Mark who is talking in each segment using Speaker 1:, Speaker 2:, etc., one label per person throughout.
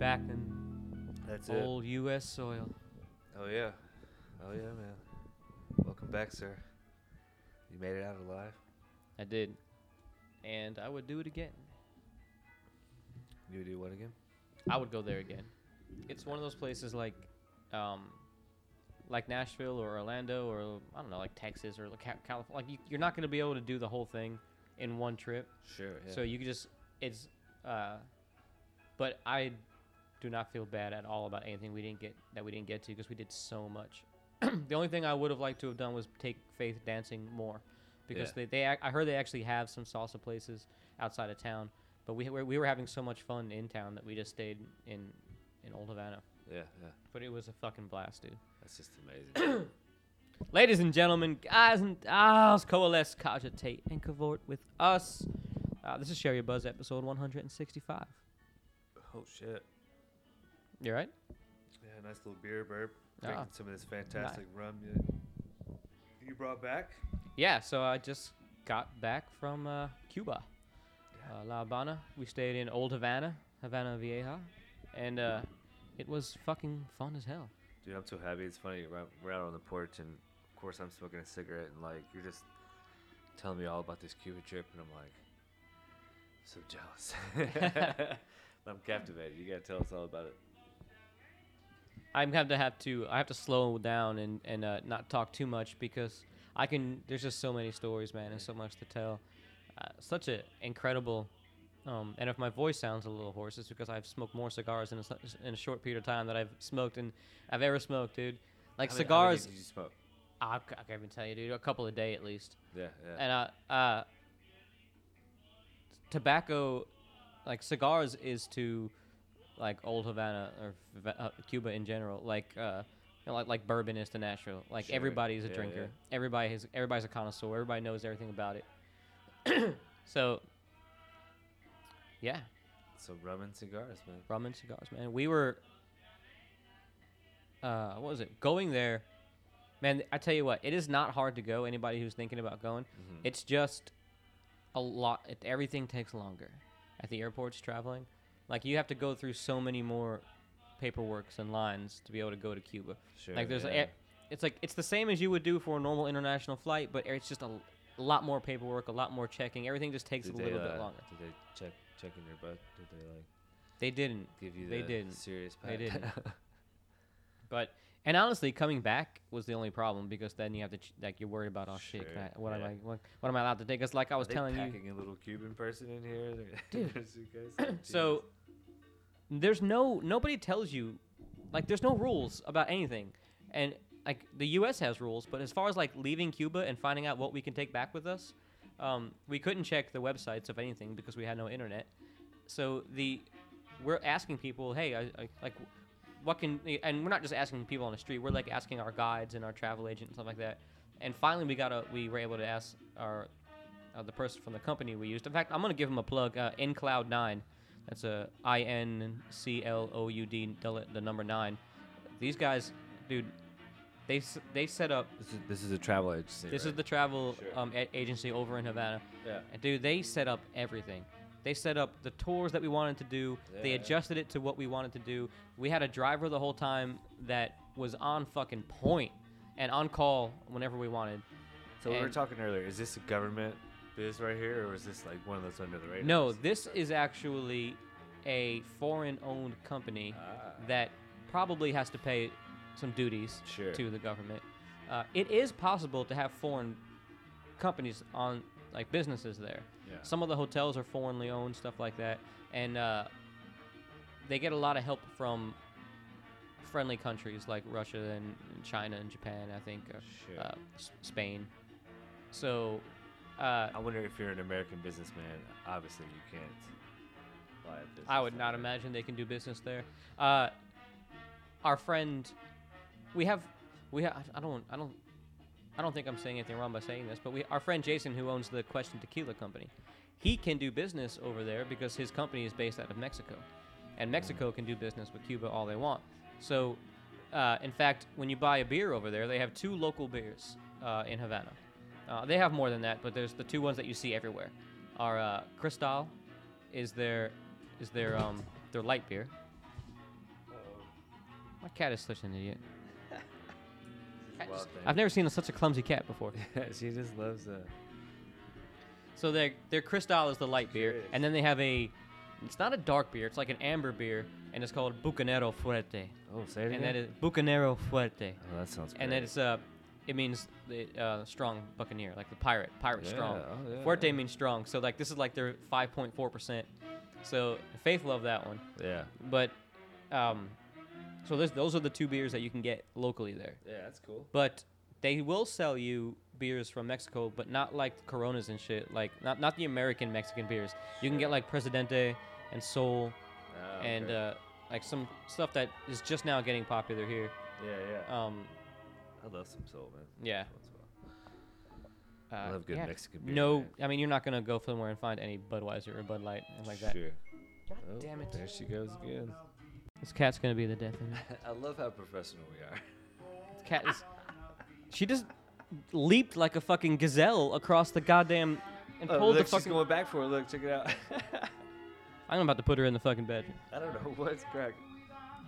Speaker 1: back in
Speaker 2: That's it.
Speaker 1: old U.S. soil.
Speaker 2: Oh yeah. Oh yeah, man. Welcome back, sir. You made it out alive.
Speaker 1: I did, and I would do it again.
Speaker 2: You would do what again?
Speaker 1: I would go there again. It's one of those places like, um, like Nashville or Orlando or I don't know, like Texas or like Ca- California. Like you, you're not going to be able to do the whole thing in one trip.
Speaker 2: Sure. Yeah.
Speaker 1: So you could just it's, uh, but I do not feel bad at all about anything we didn't get that we didn't get to because we did so much. the only thing I would have liked to have done was take Faith dancing more, because
Speaker 2: Yeah.
Speaker 1: they they ac- I heard they actually have some salsa places outside of town, but we were, we were having so much fun in town that we just stayed in in Old Havana.
Speaker 2: yeah, yeah.
Speaker 1: But it was a fucking blast, dude.
Speaker 2: That's just amazing.
Speaker 1: Ladies and gentlemen, guys and dolls, coalesce, cogitate, and cavort with us. Uh, this is Share Your Buzz, episode 165.
Speaker 2: oh shit.
Speaker 1: You right?
Speaker 2: Yeah, nice little beer burp.
Speaker 1: Ah.
Speaker 2: Drinking some of this fantastic rum you, you brought back.
Speaker 1: Yeah, so I just got back from uh, Cuba, uh, La Habana. We stayed in Old Havana, Havana Vieja, and uh, it was fucking fun as hell.
Speaker 2: Dude, I'm so happy. It's funny. We're out on the porch, and of course, I'm smoking a cigarette, and like you're just telling me all about this Cuba trip, and I'm like so jealous. I'm captivated. You gotta tell us all about it.
Speaker 1: I'm going to have to I have to slow down and and uh, not talk too much because I can. There's just so many stories, man, and so much to tell. Uh, such an incredible. Um, and if my voice sounds a little hoarse, it's because I've smoked more cigars in a, in a short period of time that I've smoked and I've ever smoked, dude. Like
Speaker 2: How many- how many
Speaker 1: cigars,
Speaker 2: did you smoke?
Speaker 1: I, c- I can't even tell you, dude. A couple a day at least.
Speaker 2: Yeah, yeah.
Speaker 1: And uh, uh, tobacco, like cigars, is to like old Havana or uh, Cuba in general, like uh, you know, like like bourbon is to Nashville. Like
Speaker 2: Sure.
Speaker 1: everybody's a
Speaker 2: Yeah,
Speaker 1: drinker.
Speaker 2: yeah.
Speaker 1: Everybody has everybody's a connoisseur. Everybody knows everything about it. so, yeah,
Speaker 2: So rum and cigars, man.
Speaker 1: rum and cigars, man. We were, uh, what was it? Going there, man. I tell you what, it is not hard to go. Anybody who's thinking about going,
Speaker 2: Mhm.
Speaker 1: it's just a lot. It, everything takes longer at the airports traveling. Like you have to go through so many more paperworks and lines to be able to go to Cuba.
Speaker 2: Sure.
Speaker 1: like there's,
Speaker 2: yeah.
Speaker 1: a, it's like it's the same as you would do for a normal international flight, but it's just a, l- a lot more paperwork, a lot more checking. Everything just takes
Speaker 2: Did
Speaker 1: a
Speaker 2: they,
Speaker 1: little
Speaker 2: uh,
Speaker 1: bit longer.
Speaker 2: Did they check check in your butt? Did they like
Speaker 1: They didn't.
Speaker 2: give you
Speaker 1: They
Speaker 2: the
Speaker 1: didn't.
Speaker 2: serious
Speaker 1: They didn't. But and honestly, coming back was the only problem because then you have to ch- like you're worried about oh shit, I, what am. I what, what am I allowed to take? Because like I
Speaker 2: Are
Speaker 1: was
Speaker 2: they
Speaker 1: telling you,
Speaker 2: packing a little Cuban person in here.
Speaker 1: Dude. So there's no nobody tells you like there's no rules about anything. And like the us has rules but as far as like leaving cuba and finding out what we can take back with us um, we couldn't check the websites of anything because we had no internet. So the we're asking people hey I, I, like what can and we're not just asking people on the street we're like asking our guides and our travel agent and stuff like that. And finally we got a we were able to ask our uh, the person from the company we used. In fact i'm going to give him a plug uh, in cloud 9 that's a I N C L O U D, the number nine. These guys, dude, they they set up.
Speaker 2: this is this is a travel agency.
Speaker 1: This is the travel
Speaker 2: Sure.
Speaker 1: um, a- agency over in Havana,
Speaker 2: yeah.
Speaker 1: and dude, they set up everything. They set up the tours that we wanted to do.
Speaker 2: Yeah.
Speaker 1: They adjusted it to what we wanted to do. We had a driver the whole time that was on fucking point and on call whenever we wanted.
Speaker 2: So we were talking earlier. Is this a government biz right here, or is this like one of those under the radar?
Speaker 1: No, this is actually a foreign-owned company
Speaker 2: Ah,
Speaker 1: that probably has to pay some duties
Speaker 2: Sure.
Speaker 1: to the government. Uh, it is possible to have foreign companies on like businesses there.
Speaker 2: yeah.
Speaker 1: Some of the hotels are foreignly owned, stuff like that, and uh, they get a lot of help from friendly countries like Russia and China and Japan. I think, uh,
Speaker 2: Sure.
Speaker 1: uh, S- Spain. So, uh,
Speaker 2: I wonder if you're an American businessman. Obviously, you can't buy a business.
Speaker 1: I would not
Speaker 2: there.
Speaker 1: imagine they can do business there. Uh, our friend, we have, we have. I don't, I don't, I don't think I'm saying anything wrong by saying this, but we, our friend Jason, who owns the Question Tequila Company, he can do business over there because his company is based out of Mexico, and Mexico can do business with Cuba all they want. So, uh, in fact, when you buy a beer over there, they have two local beers uh, in Havana. Uh, they have more than that, but there's the two ones that you see everywhere. Are uh, Cristal is their is their um their light beer, My cat is such an idiot. Just- I've never seen a, such a clumsy cat before.
Speaker 2: she just loves uh
Speaker 1: So their their Cristal is the light beer, and then they have a. It's not a dark beer. It's like an amber beer, and it's called Bucanero Fuerte,
Speaker 2: Oh, say it
Speaker 1: and that
Speaker 2: again.
Speaker 1: is Bucanero Fuerte,
Speaker 2: Oh, that sounds great.
Speaker 1: and then it's uh, it means the uh, strong buccaneer, like the pirate, pirate strong.
Speaker 2: Yeah, oh, yeah,
Speaker 1: Fuerte
Speaker 2: yeah.
Speaker 1: means strong, so like this is like their 5.4 percent. So Faith loved that one,
Speaker 2: Yeah.
Speaker 1: but um, so this, those are the two beers that you can get locally there.
Speaker 2: Yeah, that's cool.
Speaker 1: But they will sell you beers from Mexico, but not like Coronas and shit. Like not not the American Mexican beers. You can get like Presidente and Sol
Speaker 2: Oh,
Speaker 1: and
Speaker 2: okay.
Speaker 1: uh, like some stuff that is just now getting popular here.
Speaker 2: yeah, yeah.
Speaker 1: Um,
Speaker 2: I love some Sol, man.
Speaker 1: yeah.
Speaker 2: Once in a
Speaker 1: Uh.
Speaker 2: I love good
Speaker 1: yeah.
Speaker 2: Mexican beer.
Speaker 1: No,
Speaker 2: man.
Speaker 1: I mean you're not gonna go somewhere and find any Budweiser or Bud Light and like that.
Speaker 2: Sure.
Speaker 1: God
Speaker 2: Oh,
Speaker 1: damn it!
Speaker 2: There she goes again.
Speaker 1: This cat's gonna be the death of me.
Speaker 2: I love how professional we are.
Speaker 1: This cat is. She just leaped like a fucking gazelle across the goddamn and
Speaker 2: Oh,
Speaker 1: pulled
Speaker 2: look,
Speaker 1: the
Speaker 2: she's
Speaker 1: fucking.
Speaker 2: going back for it. Look, check it out.
Speaker 1: I'm about to put her in the fucking bed.
Speaker 2: I don't know what's crack.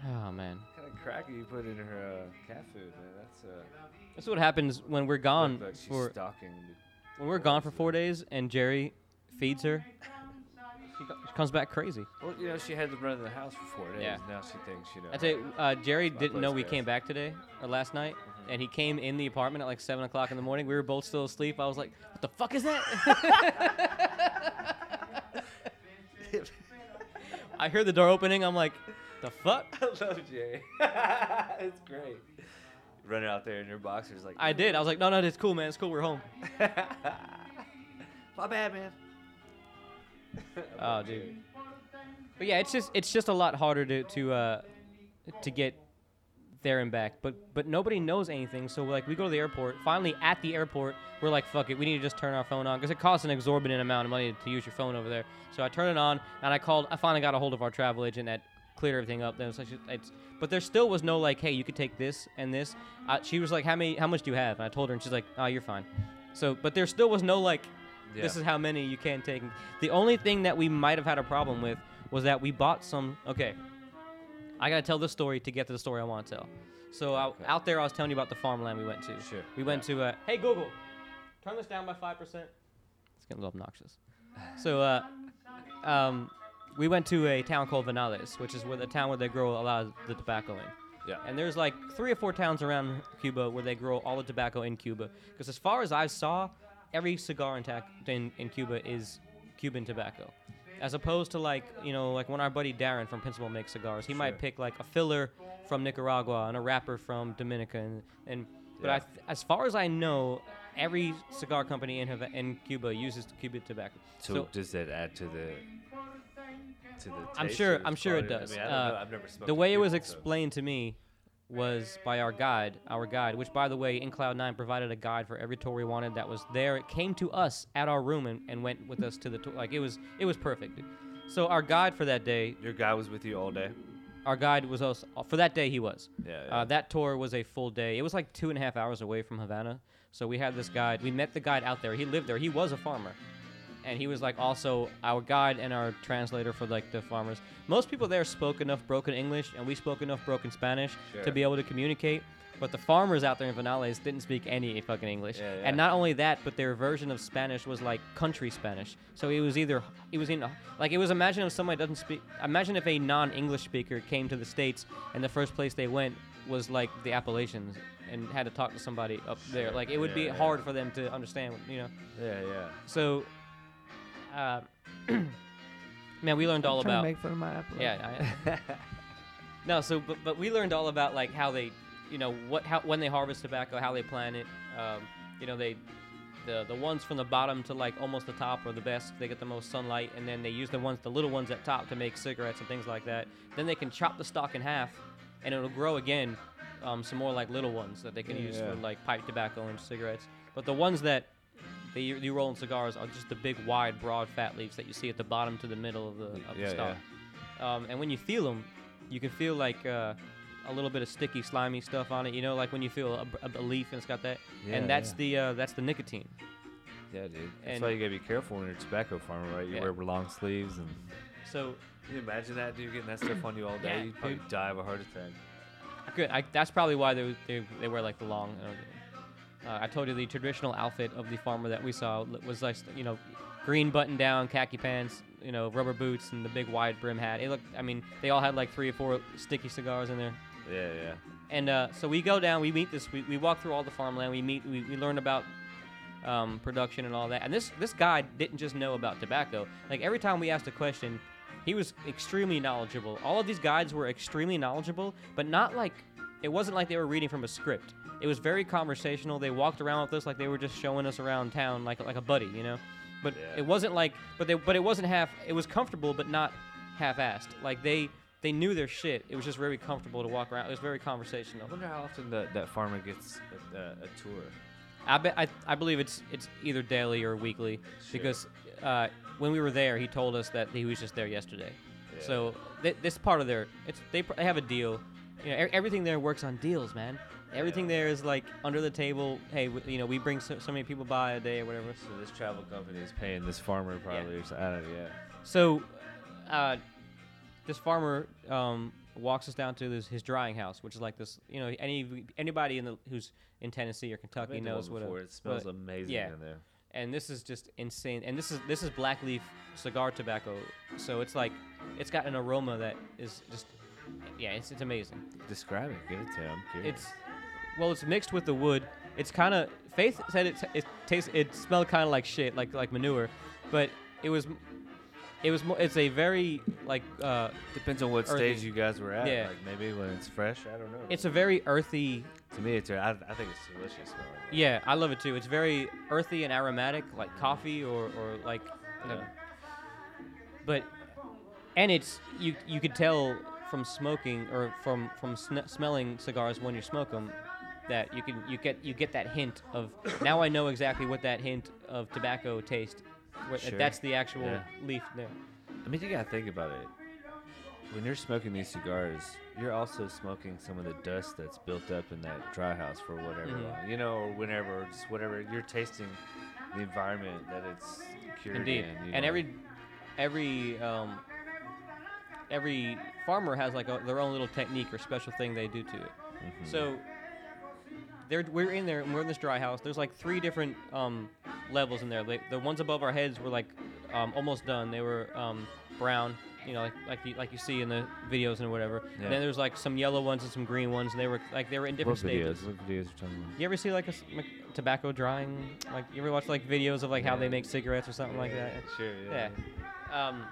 Speaker 1: Oh man.
Speaker 2: What kind of cracker you put in her uh, cat food, man? That's uh.
Speaker 1: That's what happens when we're gone
Speaker 2: like she's
Speaker 1: for
Speaker 2: stalking.
Speaker 1: when we're gone for four days and Jerry feeds her. She, she comes back crazy.
Speaker 2: Well, you know, she had to run in the house for four days.
Speaker 1: Yeah.
Speaker 2: Now she thinks, you know.
Speaker 1: I tell you, uh, Jerry
Speaker 2: My
Speaker 1: didn't know
Speaker 2: place,
Speaker 1: we
Speaker 2: guys.
Speaker 1: came back today or last night, and he came in the apartment at like seven o'clock in the morning. We were both still asleep. I was like, "What the fuck is that?" I heard the door opening. I'm like, "The fuck."
Speaker 2: I love Jay. it's great. Running out there in your boxers like.
Speaker 1: I did. I was like, "No, no, it's cool, man. It's cool. We're home."
Speaker 2: My bad, man.
Speaker 1: Oh, dude. But yeah, it's just it's just a lot harder to to uh, to get there and back. But but nobody knows anything. So like we go to the airport. Finally at the airport, we're like, fuck it, we need to just turn our phone on because it costs an exorbitant amount of money to use your phone over there. So I turn it on and I called. I finally got a hold of our travel agent that cleared everything up. Then it's like, it's, but there still was no like, hey, you could take this and this. Uh, she was like, how many? How much do you have? And I told her, and she's like, oh, you're fine. So, but there still was no like, this is how many you can take. The only thing that we might have had a problem with was that we bought some. Okay, I gotta tell this story to get to the story I want to tell. So out,
Speaker 2: Okay.
Speaker 1: out there, I was telling you about the farmland we went to.
Speaker 2: Sure.
Speaker 1: We went to. Uh, hey Google, turn this down by five percent. It's getting a little obnoxious. So, uh, um, we went to a town called Vinales, which is where the town where they grow a lot of the tobacco in.
Speaker 2: Yeah.
Speaker 1: And there's like three or four towns around Cuba where they grow all the tobacco in Cuba. Because as far as I saw, every cigar in, tac- in, in Cuba is Cuban tobacco. As opposed to like, you know, like when our buddy Darren from Principal makes cigars, he
Speaker 2: Sure.
Speaker 1: might pick like a filler from Nicaragua and a wrapper from Dominica. And, and but I
Speaker 2: Yeah.
Speaker 1: th- as far as I know, every cigar company in, Hava- in Cuba uses Cuban tobacco.
Speaker 2: So, does that add to the to the?
Speaker 1: I'm sure- I'm sure it does.
Speaker 2: I mean, I don't
Speaker 1: Uh,
Speaker 2: know. I've never smoked
Speaker 1: the way it was
Speaker 2: Cuban, so-
Speaker 1: explained to me was by our guide, our guide, which by the way, in Cloud Nine provided a guide for every tour we wanted that was there. It came to us at our room and, and went with us to the tour. Like it was, it was perfect. So our guide for that day,
Speaker 2: Your guy was with you all day.
Speaker 1: our guide was us for that day. He was.
Speaker 2: Yeah. yeah.
Speaker 1: Uh, that tour was a full day. It was like two and a half hours away from Havana. So we had this guide. We met the guide out there. He lived there. He was a farmer, and he was like also our guide and our translator for like the farmers. Most people there spoke enough broken English, and we spoke enough broken Spanish
Speaker 2: Sure.
Speaker 1: to be able to communicate. But the farmers out there in Vinales didn't speak any fucking English.
Speaker 2: Yeah, yeah.
Speaker 1: And not only that, but their version of Spanish was like country Spanish. So it was either it was in like it was imagine if somebody doesn't speak. Imagine if a non-English speaker came to the states and the first place they went was like the Appalachians and had to talk to somebody up there. Like it would be
Speaker 2: Yeah, yeah.
Speaker 1: hard for them to understand. You know.
Speaker 2: yeah, yeah.
Speaker 1: So, uh, man, we learned all
Speaker 3: I'm trying
Speaker 1: about
Speaker 3: to make fun of my apple.
Speaker 1: yeah. I, no, so but but we learned all about like how they, you know, what how when they harvest tobacco, how they plant it. Um, you know, they the the ones from the bottom to like almost the top are the best. They get the most sunlight, and then they use the ones the little ones at top to make cigarettes and things like that. Then they can chop the stalk in half, and it'll grow again. Um, some more like little ones that they can
Speaker 2: Yeah,
Speaker 1: use for like pipe tobacco and cigarettes. But the ones that they you roll in cigars are just the big, wide, broad fat leaves that you see at the bottom to the middle of the of
Speaker 2: Yeah,
Speaker 1: the stalk. Um, and when you feel them, you can feel like uh, a little bit of sticky, slimy stuff on it. You know, like when you feel a, a, a leaf and it's got that.
Speaker 2: Yeah,
Speaker 1: and that's
Speaker 2: yeah.
Speaker 1: the uh, that's the nicotine.
Speaker 2: Yeah, dude. That's
Speaker 1: And-
Speaker 2: why you gotta be careful when you're a tobacco farmer, right? You
Speaker 1: Yeah.
Speaker 2: wear long sleeves and.
Speaker 1: So
Speaker 2: Can you imagine that, dude, getting that stuff on you all day?
Speaker 1: Yeah,
Speaker 2: You'd probably
Speaker 1: dude.
Speaker 2: die of a heart attack.
Speaker 1: Good. I, that's probably why they, they they wear like the long. Uh, uh, I told you the traditional outfit of the farmer that we saw was like you know, green button down, khaki pants, you know, rubber boots, and the big wide brim hat. It looked. I mean, they all had like three or four sticky cigars in there.
Speaker 2: Yeah, yeah.
Speaker 1: And uh, so we go down, we meet this, we, we walk through all the farmland, we meet, we, we learn about um, production and all that. And this this guy didn't just know about tobacco. Like every time we asked a question, he was extremely knowledgeable. All of these guides were extremely knowledgeable, but not like it wasn't like they were reading from a script. It was very conversational. They walked around with us like they were just showing us around town, like like a buddy, you know. But
Speaker 2: Yeah.
Speaker 1: it wasn't like, but they, but it wasn't half. It was comfortable, but not half-assed. Like they they knew their shit. It was just very comfortable to walk around. It was very conversational.
Speaker 2: I wonder how often that that farmer gets a, a, a tour.
Speaker 1: I bet I, I believe it's it's either daily or weekly because uh, when we were there, he told us that he was just there yesterday.
Speaker 2: Yeah.
Speaker 1: So th- this part of their it's they, pr- they have a deal. You know, e- everything there works on deals, man. Everything
Speaker 2: Yeah.
Speaker 1: there is like under the table. Hey, w- you know, we bring so, so many people by a day or whatever.
Speaker 2: So this travel company is paying this farmer probably. Or so, I don't know, yeah.
Speaker 1: So, uh, this farmer um, walks us down to this, his drying house, which is like this. You know, any anybody in the who's in Tennessee or Kentucky knows what. A,
Speaker 2: It smells
Speaker 1: what-
Speaker 2: amazing
Speaker 1: yeah.
Speaker 2: in there.
Speaker 1: and this is just insane. And this is this is black leaf cigar tobacco, so it's like it's got an aroma that is just yeah, it's it's amazing.
Speaker 2: Describe it. Give it to him.
Speaker 1: It's well, it's mixed with the wood. It's kind of Faith said it it tastes it smelled kind of like shit, like like manure, but it was it was mo- it's a very like uh
Speaker 2: Depends on what
Speaker 1: earthy.
Speaker 2: stage you guys were at.
Speaker 1: Yeah.
Speaker 2: Like maybe when it's fresh. I don't know.
Speaker 1: it's a very earthy
Speaker 2: to me, it's. I, I think it's delicious. smelling.
Speaker 1: yeah, I love it too. It's very earthy and aromatic, like coffee or or like
Speaker 2: Yeah.
Speaker 1: but and it's you you could tell from smoking or from from sn- smelling cigars when you smoke them that you can you get you get that hint of now I know exactly what that hint of tobacco taste wh-
Speaker 2: Sure.
Speaker 1: that's the actual
Speaker 2: Yeah.
Speaker 1: leaf there
Speaker 2: I mean, you gotta think about it. When you're smoking these cigars, you're also smoking some of the dust that's built up in that dry house for whatever,
Speaker 1: Mhm.
Speaker 2: long, you know, or whenever, or just whatever. You're tasting the environment that it's cured
Speaker 1: indeed
Speaker 2: in.
Speaker 1: and
Speaker 2: know.
Speaker 1: every every um every farmer has like a, their own little technique or special thing they do to it
Speaker 2: Mhm.
Speaker 1: So there, we're in there, and we're in this dry house. There's like three different um, levels in there. Like the ones above our heads were like um, almost done. They were um, brown, you know, like like you, like you see in the videos and whatever.
Speaker 2: Yeah.
Speaker 1: And then there's like some yellow ones and some green ones. And they were like they were in
Speaker 2: what
Speaker 1: different stages.
Speaker 2: videos? What videos are you talking about?
Speaker 1: You ever see like a like, tobacco drying? Like you ever watch like videos of like how they make cigarettes or something like that?
Speaker 2: Sure. Yeah.
Speaker 1: Yeah. Um,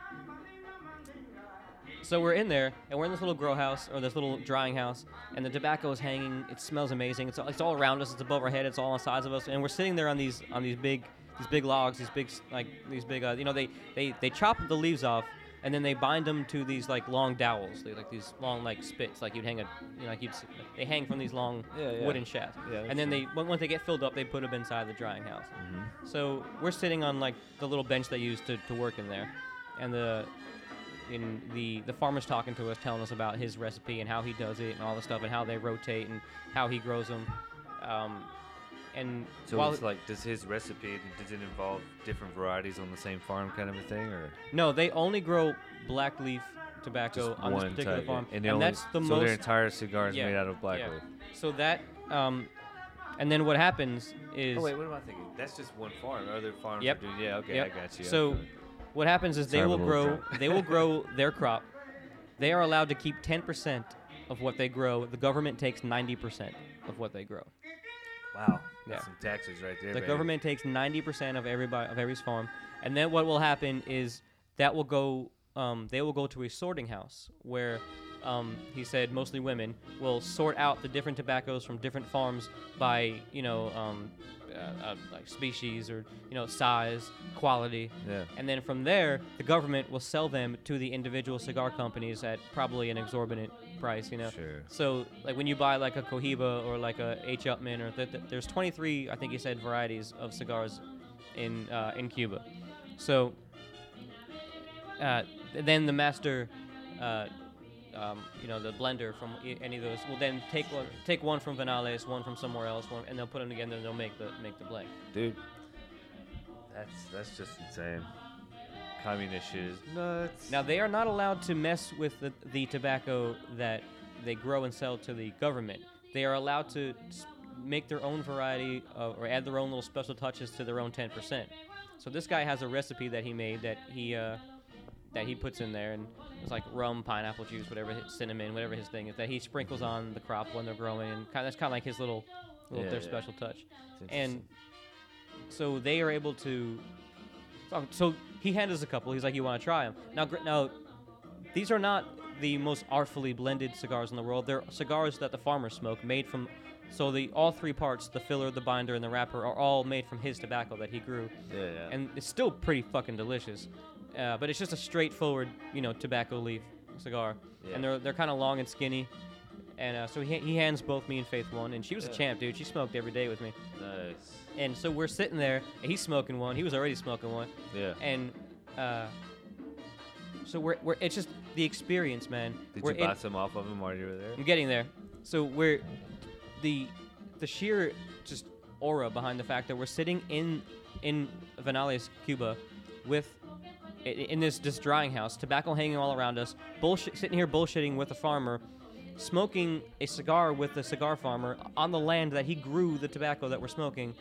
Speaker 1: so we're in there, and we're in this little grow house or this little drying house, and the tobacco is hanging. It smells amazing. It's all, it's all around us. It's above our head. It's all on the sides of us, and we're sitting there on these on these big these big logs, these big like these big uh, you know they they they chop the leaves off. And then they bind them to these like long dowels, they like these long like spits, like you'd hang a, you know, like you'd, they hang from these long
Speaker 2: Yeah, yeah.
Speaker 1: wooden shafts.
Speaker 2: Yeah,
Speaker 1: and then
Speaker 2: seen
Speaker 1: they, once they get filled up, they put them inside the drying house.
Speaker 2: Mm-hmm.
Speaker 1: So we're sitting on like the little bench they use to, to work in there, and the in the the farmer's talking to us, telling us about his recipe and how he does it and all the stuff and how they rotate and how he grows them. Um, and
Speaker 2: So it's like, does his recipe does it involve different varieties on the same farm, kind of a thing, or
Speaker 1: no, they only grow black leaf tobacco
Speaker 2: just
Speaker 1: on this particular
Speaker 2: type?
Speaker 1: farm,
Speaker 2: And,
Speaker 1: and,
Speaker 2: only,
Speaker 1: that's the most.
Speaker 2: so their entire cigar is
Speaker 1: Yeah,
Speaker 2: made out of black
Speaker 1: yeah.
Speaker 2: leaf.
Speaker 1: So that um, and then what happens is
Speaker 2: Oh wait, what am I thinking? That's just one farm. Other farms
Speaker 1: Yep.
Speaker 2: doing. Yeah, okay,
Speaker 1: Yep.
Speaker 2: I got you.
Speaker 1: So. What happens is they
Speaker 2: Sorry, I'm
Speaker 1: will
Speaker 2: a little
Speaker 1: grow they will grow their crop. They are allowed to keep 10% of what they grow. The government takes 90% of what they grow.
Speaker 2: wow,
Speaker 1: Yeah.
Speaker 2: that's some taxes right there.
Speaker 1: The
Speaker 2: baby.
Speaker 1: government takes 90% of everybody of every farm, and then what will happen is that will go. Um, they will go to a sorting house where, um, he said, mostly women will sort out the different tobaccos from different farms by you know um, uh, uh, like species or you know size, quality,
Speaker 2: Yeah.
Speaker 1: and then from there the government will sell them to the individual cigar companies at probably an exorbitant price. You know.
Speaker 2: Sure.
Speaker 1: So, like when you buy like a Cohiba or like a H. Upmann, or th- th- there's 23, I think you said, varieties of cigars in uh, in Cuba. So, uh, th- then the master, uh, um, you know, the blender from any of those will then take one, take one from Vinales, one from somewhere else, one, and they'll put them together and they'll make the make the blend.
Speaker 2: Dude, that's that's just insane. Communist shit is nuts.
Speaker 1: Now they are not allowed to mess with the, the tobacco that they grow and sell to the government. They are allowed to make their own variety of, or add their own little special touches to their own 10%. So this guy has a recipe that he made that he uh, that he puts in there, and it's like rum, pineapple juice, whatever, cinnamon, whatever his thing is that he sprinkles on the crop when they're growing, and kind that's kind of like his little, little
Speaker 2: Yeah,
Speaker 1: their
Speaker 2: yeah.
Speaker 1: special touch. And so they are able to. So, he handed us a couple. He's like, "You want to try them?" Now, gr- now, these are not the most artfully blended cigars in the world. They're cigars that the farmers smoke, made from. So the all three parts, the filler, the binder, and the wrapper, are all made from his tobacco that he grew,
Speaker 2: yeah, yeah.
Speaker 1: and it's still pretty fucking delicious. Uh, but it's just a straightforward, you know, tobacco leaf cigar,
Speaker 2: Yeah.
Speaker 1: and they're they're kind of long and skinny. And uh, so he, he hands both me and Faith one, and she was a champ, dude. She smoked every day with me.
Speaker 2: nice.
Speaker 1: And so we're sitting there, and he's smoking one. He was already smoking one,
Speaker 2: Yeah.
Speaker 1: and uh, so we're, we're it's just the experience, man.
Speaker 2: Did
Speaker 1: we're
Speaker 2: you buy some off of him while you were there?
Speaker 1: I'm getting there. So we're the the sheer just aura behind the fact that we're sitting in in Vinales, Cuba, with in this this drying house, tobacco hanging all around us, bullshit, sitting here bullshitting with a farmer, smoking a cigar with a cigar farmer on the land that he grew the tobacco that we're smoking,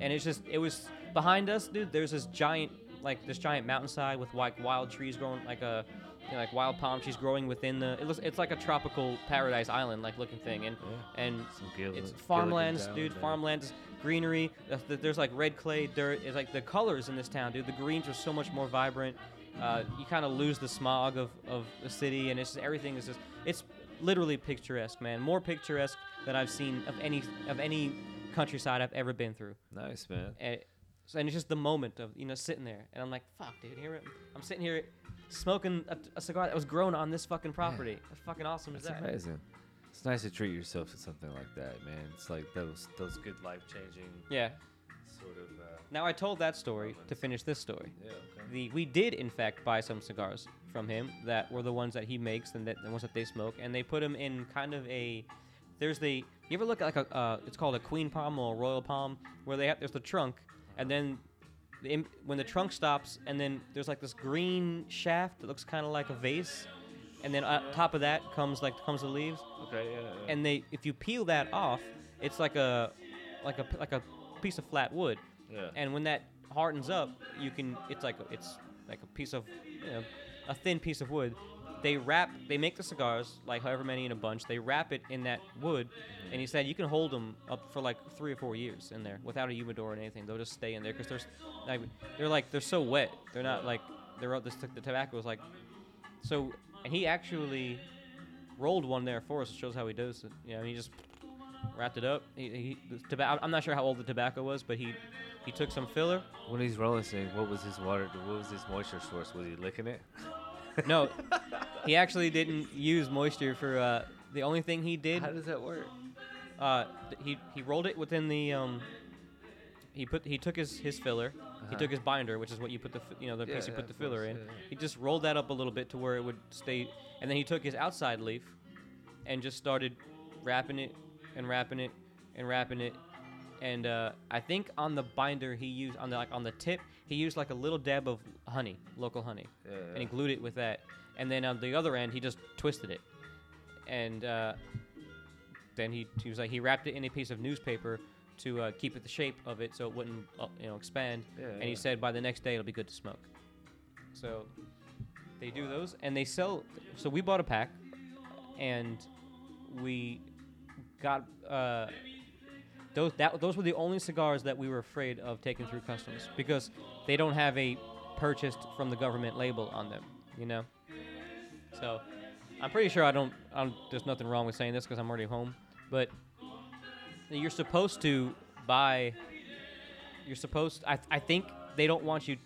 Speaker 1: and it's just it was behind us, dude. There's this giant like this giant mountainside with like wild trees growing like a you know, like wild palm trees growing within the it looks it's like a tropical paradise island like looking thing and
Speaker 2: Yeah.
Speaker 1: and
Speaker 2: Some Gilli-
Speaker 1: it's farmlands,
Speaker 2: down
Speaker 1: dude.
Speaker 2: there.
Speaker 1: Farmlands, greenery. There's like red clay dirt. It's like the colors in this town, dude. The greens are so much more vibrant. Uh, you kind of lose the smog of, of the city, and it's just, everything is just it's literally picturesque, man. More picturesque than I've seen of any of any countryside I've ever been through.
Speaker 2: Nice, man.
Speaker 1: And, and it's just the moment of you know sitting there, and I'm like, fuck, dude. Here I'm sitting here smoking a, a cigar that was grown on this fucking property. How fucking awesome is
Speaker 2: That's
Speaker 1: that?
Speaker 2: amazing. It's nice to treat yourself to something like that, man. It's like those those good life changing
Speaker 1: Yeah.
Speaker 2: sort of. Uh,
Speaker 1: Now I told that story to finish this story.
Speaker 2: yeah. Okay.
Speaker 1: The we did in fact buy some cigars from him that were the ones that he makes and that the ones that they smoke, and they put them in kind of a. There's the you ever look at like a uh, it's called a queen palm or a royal palm where they have there's the trunk and then the, im- when the trunk stops and then there's like this green shaft that looks kind of like a vase, and then on top of that comes like comes the leaves
Speaker 2: Okay. Yeah. yeah.
Speaker 1: and they if you peel that off, it's like a like a like a piece of flat wood.
Speaker 2: yeah.
Speaker 1: And when that hardens up, you can it's like it's like a piece of you know, a thin piece of wood. They wrap they make the cigars like however many in a bunch. They wrap it in that wood, and he said you can hold them up for like three or four years in there without a humidor or anything. They'll just stay in there because they're like they're like they're so wet. They're not like they're the, the tobacco is like so. And he actually rolled one there for us. Shows how he does it. You know, he just wrapped it up. He, he I'm not sure how old the tobacco was, but he he took some filler.
Speaker 2: when he's rolling, saying, "What was his water? What was his moisture source? Was he licking it?"
Speaker 1: No, he actually didn't use moisture for. Uh, the only thing he did,
Speaker 2: How does that work?
Speaker 1: uh, th- he he rolled it within the um. He put he took his his filler. He
Speaker 2: Uh-huh.
Speaker 1: took his binder, which is what you put the fi- you know the
Speaker 2: Yeah,
Speaker 1: piece you
Speaker 2: yeah,
Speaker 1: put the
Speaker 2: of
Speaker 1: filler
Speaker 2: course,
Speaker 1: in.
Speaker 2: yeah, yeah.
Speaker 1: He just rolled that up a little bit to where it would stay, and then he took his outside leaf, and just started wrapping it and wrapping it and wrapping it, and uh, I think on the binder he used on the like on the tip he used like a little dab of honey, local honey,
Speaker 2: Yeah.
Speaker 1: and he glued it with that, and then on the other end he just twisted it, and uh, then he, he was like he wrapped it in a piece of newspaper to uh, keep it the shape of it so it wouldn't uh, you know expand
Speaker 2: Yeah,
Speaker 1: and he said by the next day it'll be good to smoke. So they do those, and they sell. So we bought a pack, and we got uh, those. That those were the only cigars that we were afraid of taking through customs because they don't have a purchased from the government label on them. You know. So I'm pretty sure I don't. I don't there's nothing wrong with saying this because I'm already home, but you're supposed to buy you're supposed I, I think they don't want you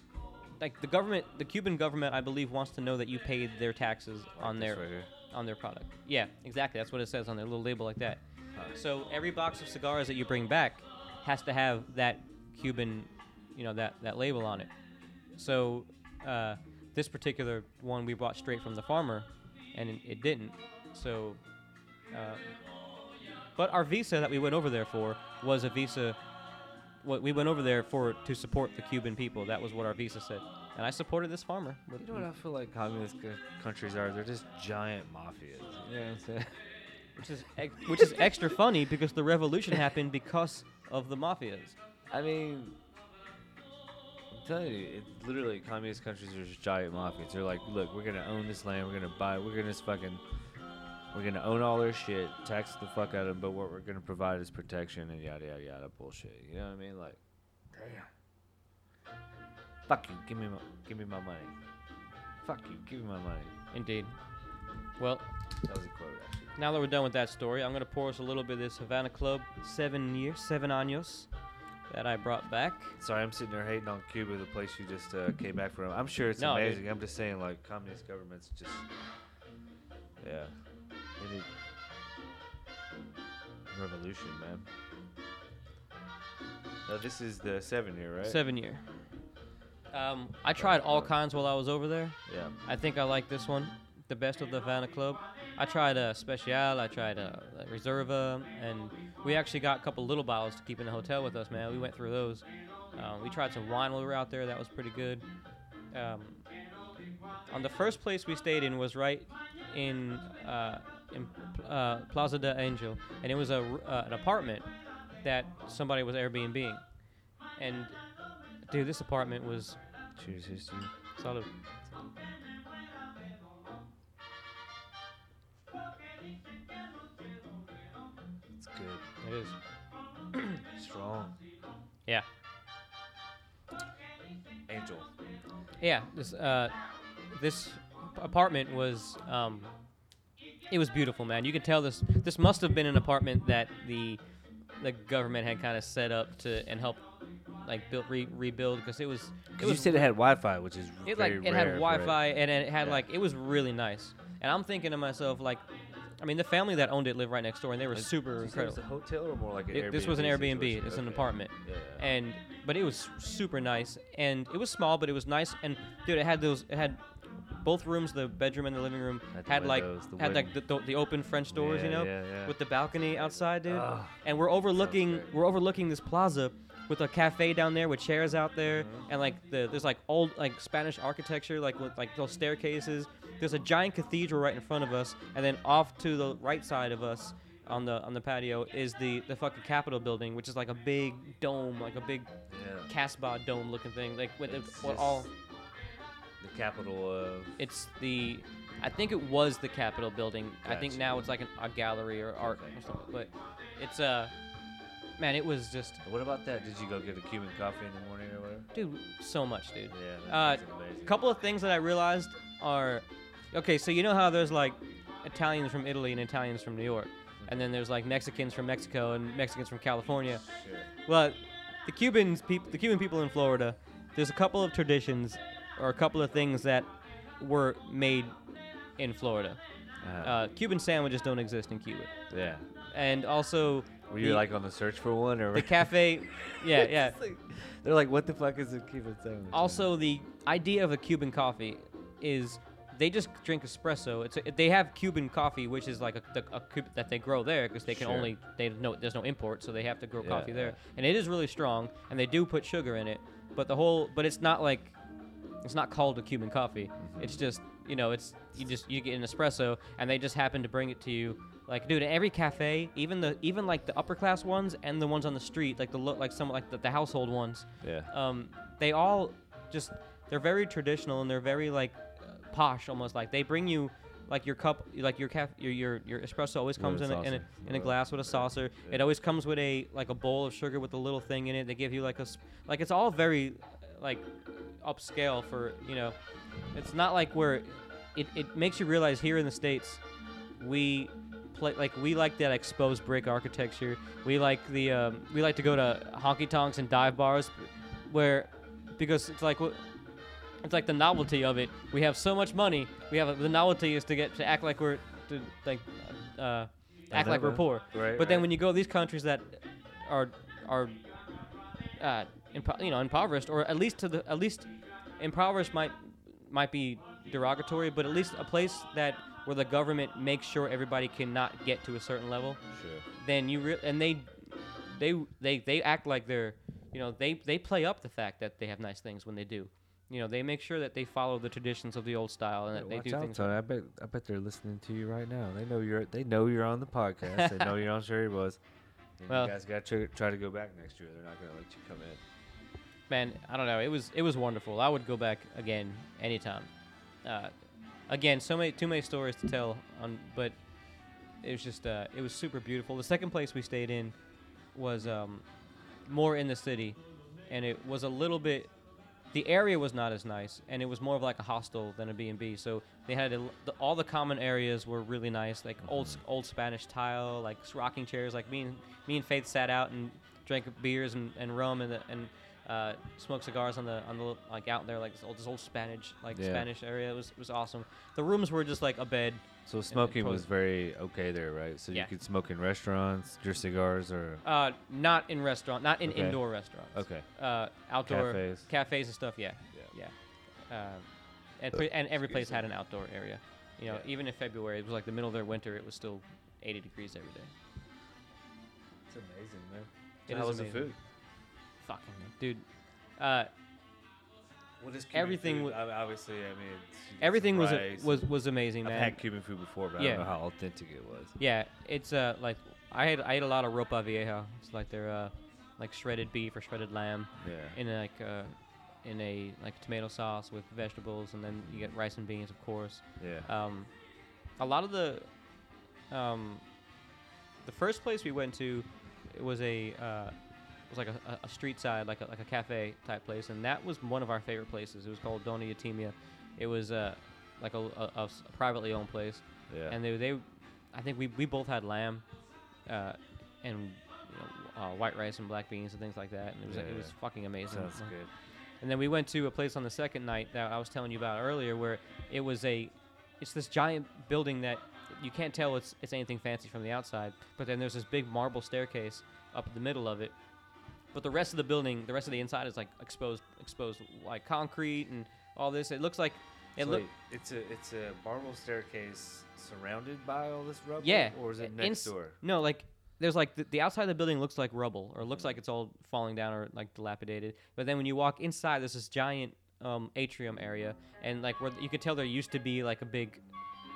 Speaker 1: like the government the cuban government i believe wants to know that you paid their taxes on their on their product yeah exactly that's what it says on their little label like that. So every box of cigars that you bring back has to have that cuban you know that that label on it so uh, this particular one we bought straight from the farmer and it, didn't so uh, but our visa that we went over there for was a visa. What we went over there for to support the Cuban people. That was what our visa said, and I supported this farmer.
Speaker 2: You know what I feel like communist c- countries are? They're just giant mafias. You know what I'm saying?
Speaker 1: which is ex- which is extra funny because the revolution happened because of the mafias.
Speaker 2: I mean, I'm telling you, it literally communist countries are just giant mafias. They're like, look, we're gonna own this land. We're gonna buy. We're gonna just fucking. We're gonna own all their shit, tax the fuck out of them, but what we're gonna provide is protection and yada yada yada bullshit. You know what I mean? Like, damn. Fuck you. Give me my. Give me my money. Fuck you. Give me my money.
Speaker 1: Indeed. Well,
Speaker 2: That was a quote actually.
Speaker 1: Now that we're done with that story, I'm gonna pour us a little bit of this Havana Club seven years, seven años, that I brought back.
Speaker 2: Sorry, I'm sitting there hating on Cuba, the place you just uh, came back from. I'm sure it's
Speaker 1: No, dude.
Speaker 2: amazing. I'm just saying, like, communist governments just, yeah, they need revolution, man. Now this is the seven year, right?
Speaker 1: Seven year. Um, I tried all kinds while I was over there.
Speaker 2: Yeah.
Speaker 1: I think I like this one the best of the Havana Club. I tried a Special, I tried a, a Reserva, and we actually got a couple little bottles to keep in the hotel with us, man. We went through those. Um, we tried some wine while we were out there. That was pretty good. Um, on the first place we stayed in was right in, uh, in uh, Plaza de Angel, and it was a, uh, an apartment that somebody was Airbnbing. And dude, this apartment was
Speaker 2: Cheers, here's to
Speaker 1: this uh, this apartment was um, it was beautiful, man. You can tell this this must have been an apartment that the the government had kind of set up to and help like build re- rebuild because it was it
Speaker 2: Because you said it had Wi-Fi, which is
Speaker 1: it
Speaker 2: very
Speaker 1: like it had Wi-Fi and it had
Speaker 2: Yeah.
Speaker 1: like it was really nice. And I'm thinking to myself like, I mean the family that owned it lived right next door and they were
Speaker 2: Like,
Speaker 1: super
Speaker 2: say it was
Speaker 1: incredible.
Speaker 2: a hotel or more like an
Speaker 1: It-
Speaker 2: Airbnb?
Speaker 1: this was an Airbnb. It's an apartment.
Speaker 2: Yeah. yeah.
Speaker 1: and but it was super nice and it was small but it was nice and dude it had those it had both rooms the bedroom and the living room
Speaker 2: Had
Speaker 1: had,
Speaker 2: the
Speaker 1: like had like the, the, the open french doors you know
Speaker 2: yeah, yeah.
Speaker 1: with the balcony outside dude
Speaker 2: Ah,
Speaker 1: and we're overlooking we're overlooking this plaza with a cafe down there with chairs out there
Speaker 2: Mm-hmm.
Speaker 1: and like the there's like old like spanish architecture like with like those staircases there's a giant cathedral right in front of us and then off to the right side of us on the on the patio is the the fucking capitol building which is like a big dome like a big
Speaker 2: yeah.
Speaker 1: Casbah dome looking thing, like with it,
Speaker 2: It's
Speaker 1: what
Speaker 2: just
Speaker 1: all.
Speaker 2: the capital of.
Speaker 1: It's the, I think it was the Capitol building. I think now it's like an, a gallery or art
Speaker 2: Okay.
Speaker 1: or something. But it's uh, man, it was just,
Speaker 2: What about that? Did you go get a Cuban coffee in the morning or whatever?
Speaker 1: dude, so much, dude.
Speaker 2: Yeah,
Speaker 1: Uh. A couple of things that I realized are, okay, so you know how there's like Italians from Italy and Italians from New York, and then there's like Mexicans from Mexico and Mexicans from California.
Speaker 2: Sure.
Speaker 1: Well, the Cubans, peop- the Cuban people in Florida, there's a couple of traditions or a couple of things that were made in Florida.
Speaker 2: Uh,
Speaker 1: Uh, Cuban sandwiches don't exist in Cuba,
Speaker 2: yeah.
Speaker 1: and also
Speaker 2: Were you
Speaker 1: the-
Speaker 2: like on the search for one or?
Speaker 1: the cafe. yeah, yeah.
Speaker 2: Like- they're like, what the fuck is a Cuban sandwich?
Speaker 1: Also, the idea of a Cuban coffee is they just drink espresso. It's a, they have Cuban coffee, which is like a, the, a Cub- that they grow there because they can
Speaker 2: Sure.
Speaker 1: only they no there's no import, so they have to grow
Speaker 2: Yeah,
Speaker 1: coffee there, and it is really strong, and they do put sugar in it. But the whole, but it's not like it's not called a Cuban coffee.
Speaker 2: Mm-hmm.
Speaker 1: It's just you know it's you just you get an espresso, and they just happen to bring it to you. Like, dude, at every cafe, even the even like the upper class ones and the ones on the street, like the look like some like the, the household ones,
Speaker 2: yeah.
Speaker 1: um, they all just they're very traditional and they're very like posh almost like they bring you like your cup like your caf- your your, your espresso always comes in a, in a, in a glass with a saucer.
Speaker 2: Yeah.
Speaker 1: it always comes with a like a bowl of sugar with a little thing in it. They give you like a like it's all very like upscale for you know it's not like where it, it makes you realize here in the states we play like we like that exposed brick architecture. We like the um, we like to go to honky tonks and dive bars where because it's like wh- it's like the novelty of it we have so much money we have the novelty is to get to act like we're to like uh, act like we're poor
Speaker 2: Right.
Speaker 1: but then
Speaker 2: right.
Speaker 1: when you go to these countries that are are uh, impo- you know impoverished or at least to the at least impoverished might might be derogatory but at least a place that where the government makes sure everybody cannot get to a certain level
Speaker 2: Sure.
Speaker 1: then you re- and they they they they act like they're you know they they play up the fact that they have nice things when they do you know, they make sure that they follow the traditions of the old style and
Speaker 2: Yeah,
Speaker 1: that they
Speaker 2: watch
Speaker 1: do
Speaker 2: out,
Speaker 1: things.
Speaker 2: Tony. I bet I bet they're listening to you right now. They know you're they know you're on the podcast. they know you're on Sherry. And
Speaker 1: Well-
Speaker 2: you guys got to try to go back next year. They're not gonna let you come in.
Speaker 1: man i don't know it was it was wonderful i would go back again anytime uh, again so many too many stories to tell on but it was just uh, it was super beautiful the second place we stayed in was um, more in the city and it was a little bit the area was not as nice and it was more of like a hostel than a b&b so they had a, the, all the common areas were really nice like old old spanish tile like rocking chairs. Like me and me and faith sat out and drank beers and, and rum and the, and uh, smoked cigars on the on the like out there like this old, this old spanish like
Speaker 2: Yeah.
Speaker 1: spanish area it was it was awesome the rooms were just like a bed
Speaker 2: So smoking was very okay there, right? So
Speaker 1: Yeah.
Speaker 2: you could smoke in restaurants, your cigars, or
Speaker 1: uh, not in restaurant not in
Speaker 2: Okay.
Speaker 1: indoor restaurants
Speaker 2: okay,
Speaker 1: uh, outdoor
Speaker 2: cafes.
Speaker 1: cafes and stuff. Yeah,
Speaker 2: Yeah.
Speaker 1: yeah. Um, and, pre- and every place had an outdoor area. You know,
Speaker 2: Yeah.
Speaker 1: even in February, it was like the middle of their winter. It was still 80 degrees every day.
Speaker 2: It's amazing, man.
Speaker 1: It
Speaker 2: How
Speaker 1: is
Speaker 2: was the food?
Speaker 1: Fucking dude. Uh,
Speaker 2: What is
Speaker 1: Everything
Speaker 2: food? mean, obviously, I mean,
Speaker 1: everything was was was amazing,
Speaker 2: I've
Speaker 1: man.
Speaker 2: had Cuban food before, but I don't know how authentic it was.
Speaker 1: yeah, it's uh like I had I ate a lot of ropa vieja. It's like their uh like shredded beef or shredded lamb
Speaker 2: Yeah.
Speaker 1: in a, like uh in a like tomato sauce with vegetables, and then you get rice and beans, of course.
Speaker 2: Yeah.
Speaker 1: um, a lot of the um, the first place we went to it was a uh, was like a, a- a street side like a, like a cafe type place and that was one of our favorite places it was called Doña Eutimia it was uh, like a a privately owned place
Speaker 2: yeah.
Speaker 1: and they, they I think we, we both had lamb uh, and you know, uh, white rice and black beans and things like that and it was it
Speaker 2: Yeah.
Speaker 1: was fucking amazing
Speaker 2: Sounds good.
Speaker 1: and then we went to a place on the second night that I was telling you about earlier, where it was a, it's this giant building that you can't tell it's it's anything fancy from the outside. But then there's this big marble staircase up in the middle of it. But the rest of the building, the rest of the inside is like exposed, exposed like concrete and all this. It looks like it
Speaker 2: So
Speaker 1: look.
Speaker 2: it's a it's a marble staircase surrounded by all this rubble.
Speaker 1: Yeah,
Speaker 2: Or is it
Speaker 1: uh,
Speaker 2: next
Speaker 1: ins-
Speaker 2: door?
Speaker 1: No, like there's like the, the outside of the building looks like rubble or looks like it's all falling down or like dilapidated. But then when you walk inside, there's this giant um, atrium area, and like where you could tell there used to be like a big,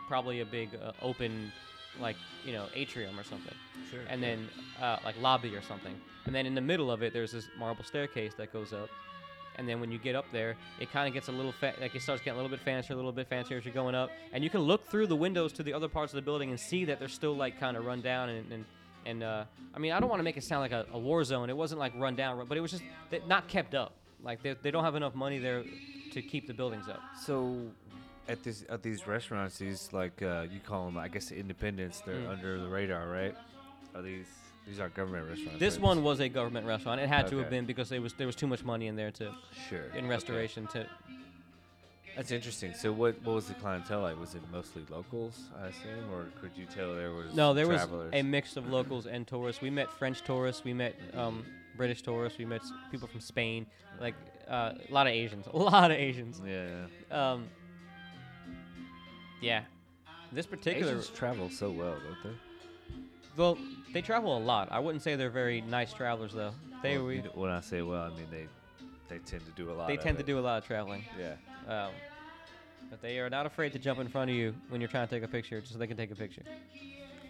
Speaker 1: probably a big uh, open, like you know atrium or something,
Speaker 2: Sure.
Speaker 1: and then uh, like lobby or something. And then in the middle of it, there's this marble staircase that goes up. And then when you get up there, it kind of gets a little fa- like it starts getting a little bit fancier, a little bit fancier as you're going up. And you can look through the windows to the other parts of the building and see that they're still like kind of run down and and, and uh, I mean I don't want to make it sound like a, a war zone. It wasn't like run down, but it was just not kept up. Like they, they don't have enough money there to keep the buildings up.
Speaker 2: So, at this at these restaurants, these like uh, you call them, I guess, independents. They're
Speaker 1: Mm.
Speaker 2: under the radar, right? Are these these are government restaurants?
Speaker 1: This
Speaker 2: right?
Speaker 1: one was a government restaurant. It had to have been because there was there was too much money in there to
Speaker 2: sure
Speaker 1: in
Speaker 2: okay.
Speaker 1: restoration to
Speaker 2: That's interesting. So, what what was the clientele like? Was it mostly locals, I assume, or could you tell there was
Speaker 1: No, there
Speaker 2: travelers?
Speaker 1: was a mix of locals and tourists. We met French tourists, we met um, British tourists, we met people from Spain, like uh, a lot of Asians, a lot of Asians.
Speaker 2: yeah. yeah.
Speaker 1: Um, yeah, this particular
Speaker 2: Asians travel so well, don't they?
Speaker 1: well, they travel a lot. I wouldn't say they're very nice travelers though. They
Speaker 2: Well,
Speaker 1: we,
Speaker 2: you know, when I say well, I mean they they tend to do a lot.
Speaker 1: they
Speaker 2: of
Speaker 1: tend to
Speaker 2: it.
Speaker 1: do a lot of traveling.
Speaker 2: Yeah.
Speaker 1: Um, but they are not afraid to jump in front of you when you're trying to take a picture, just so they can take a picture.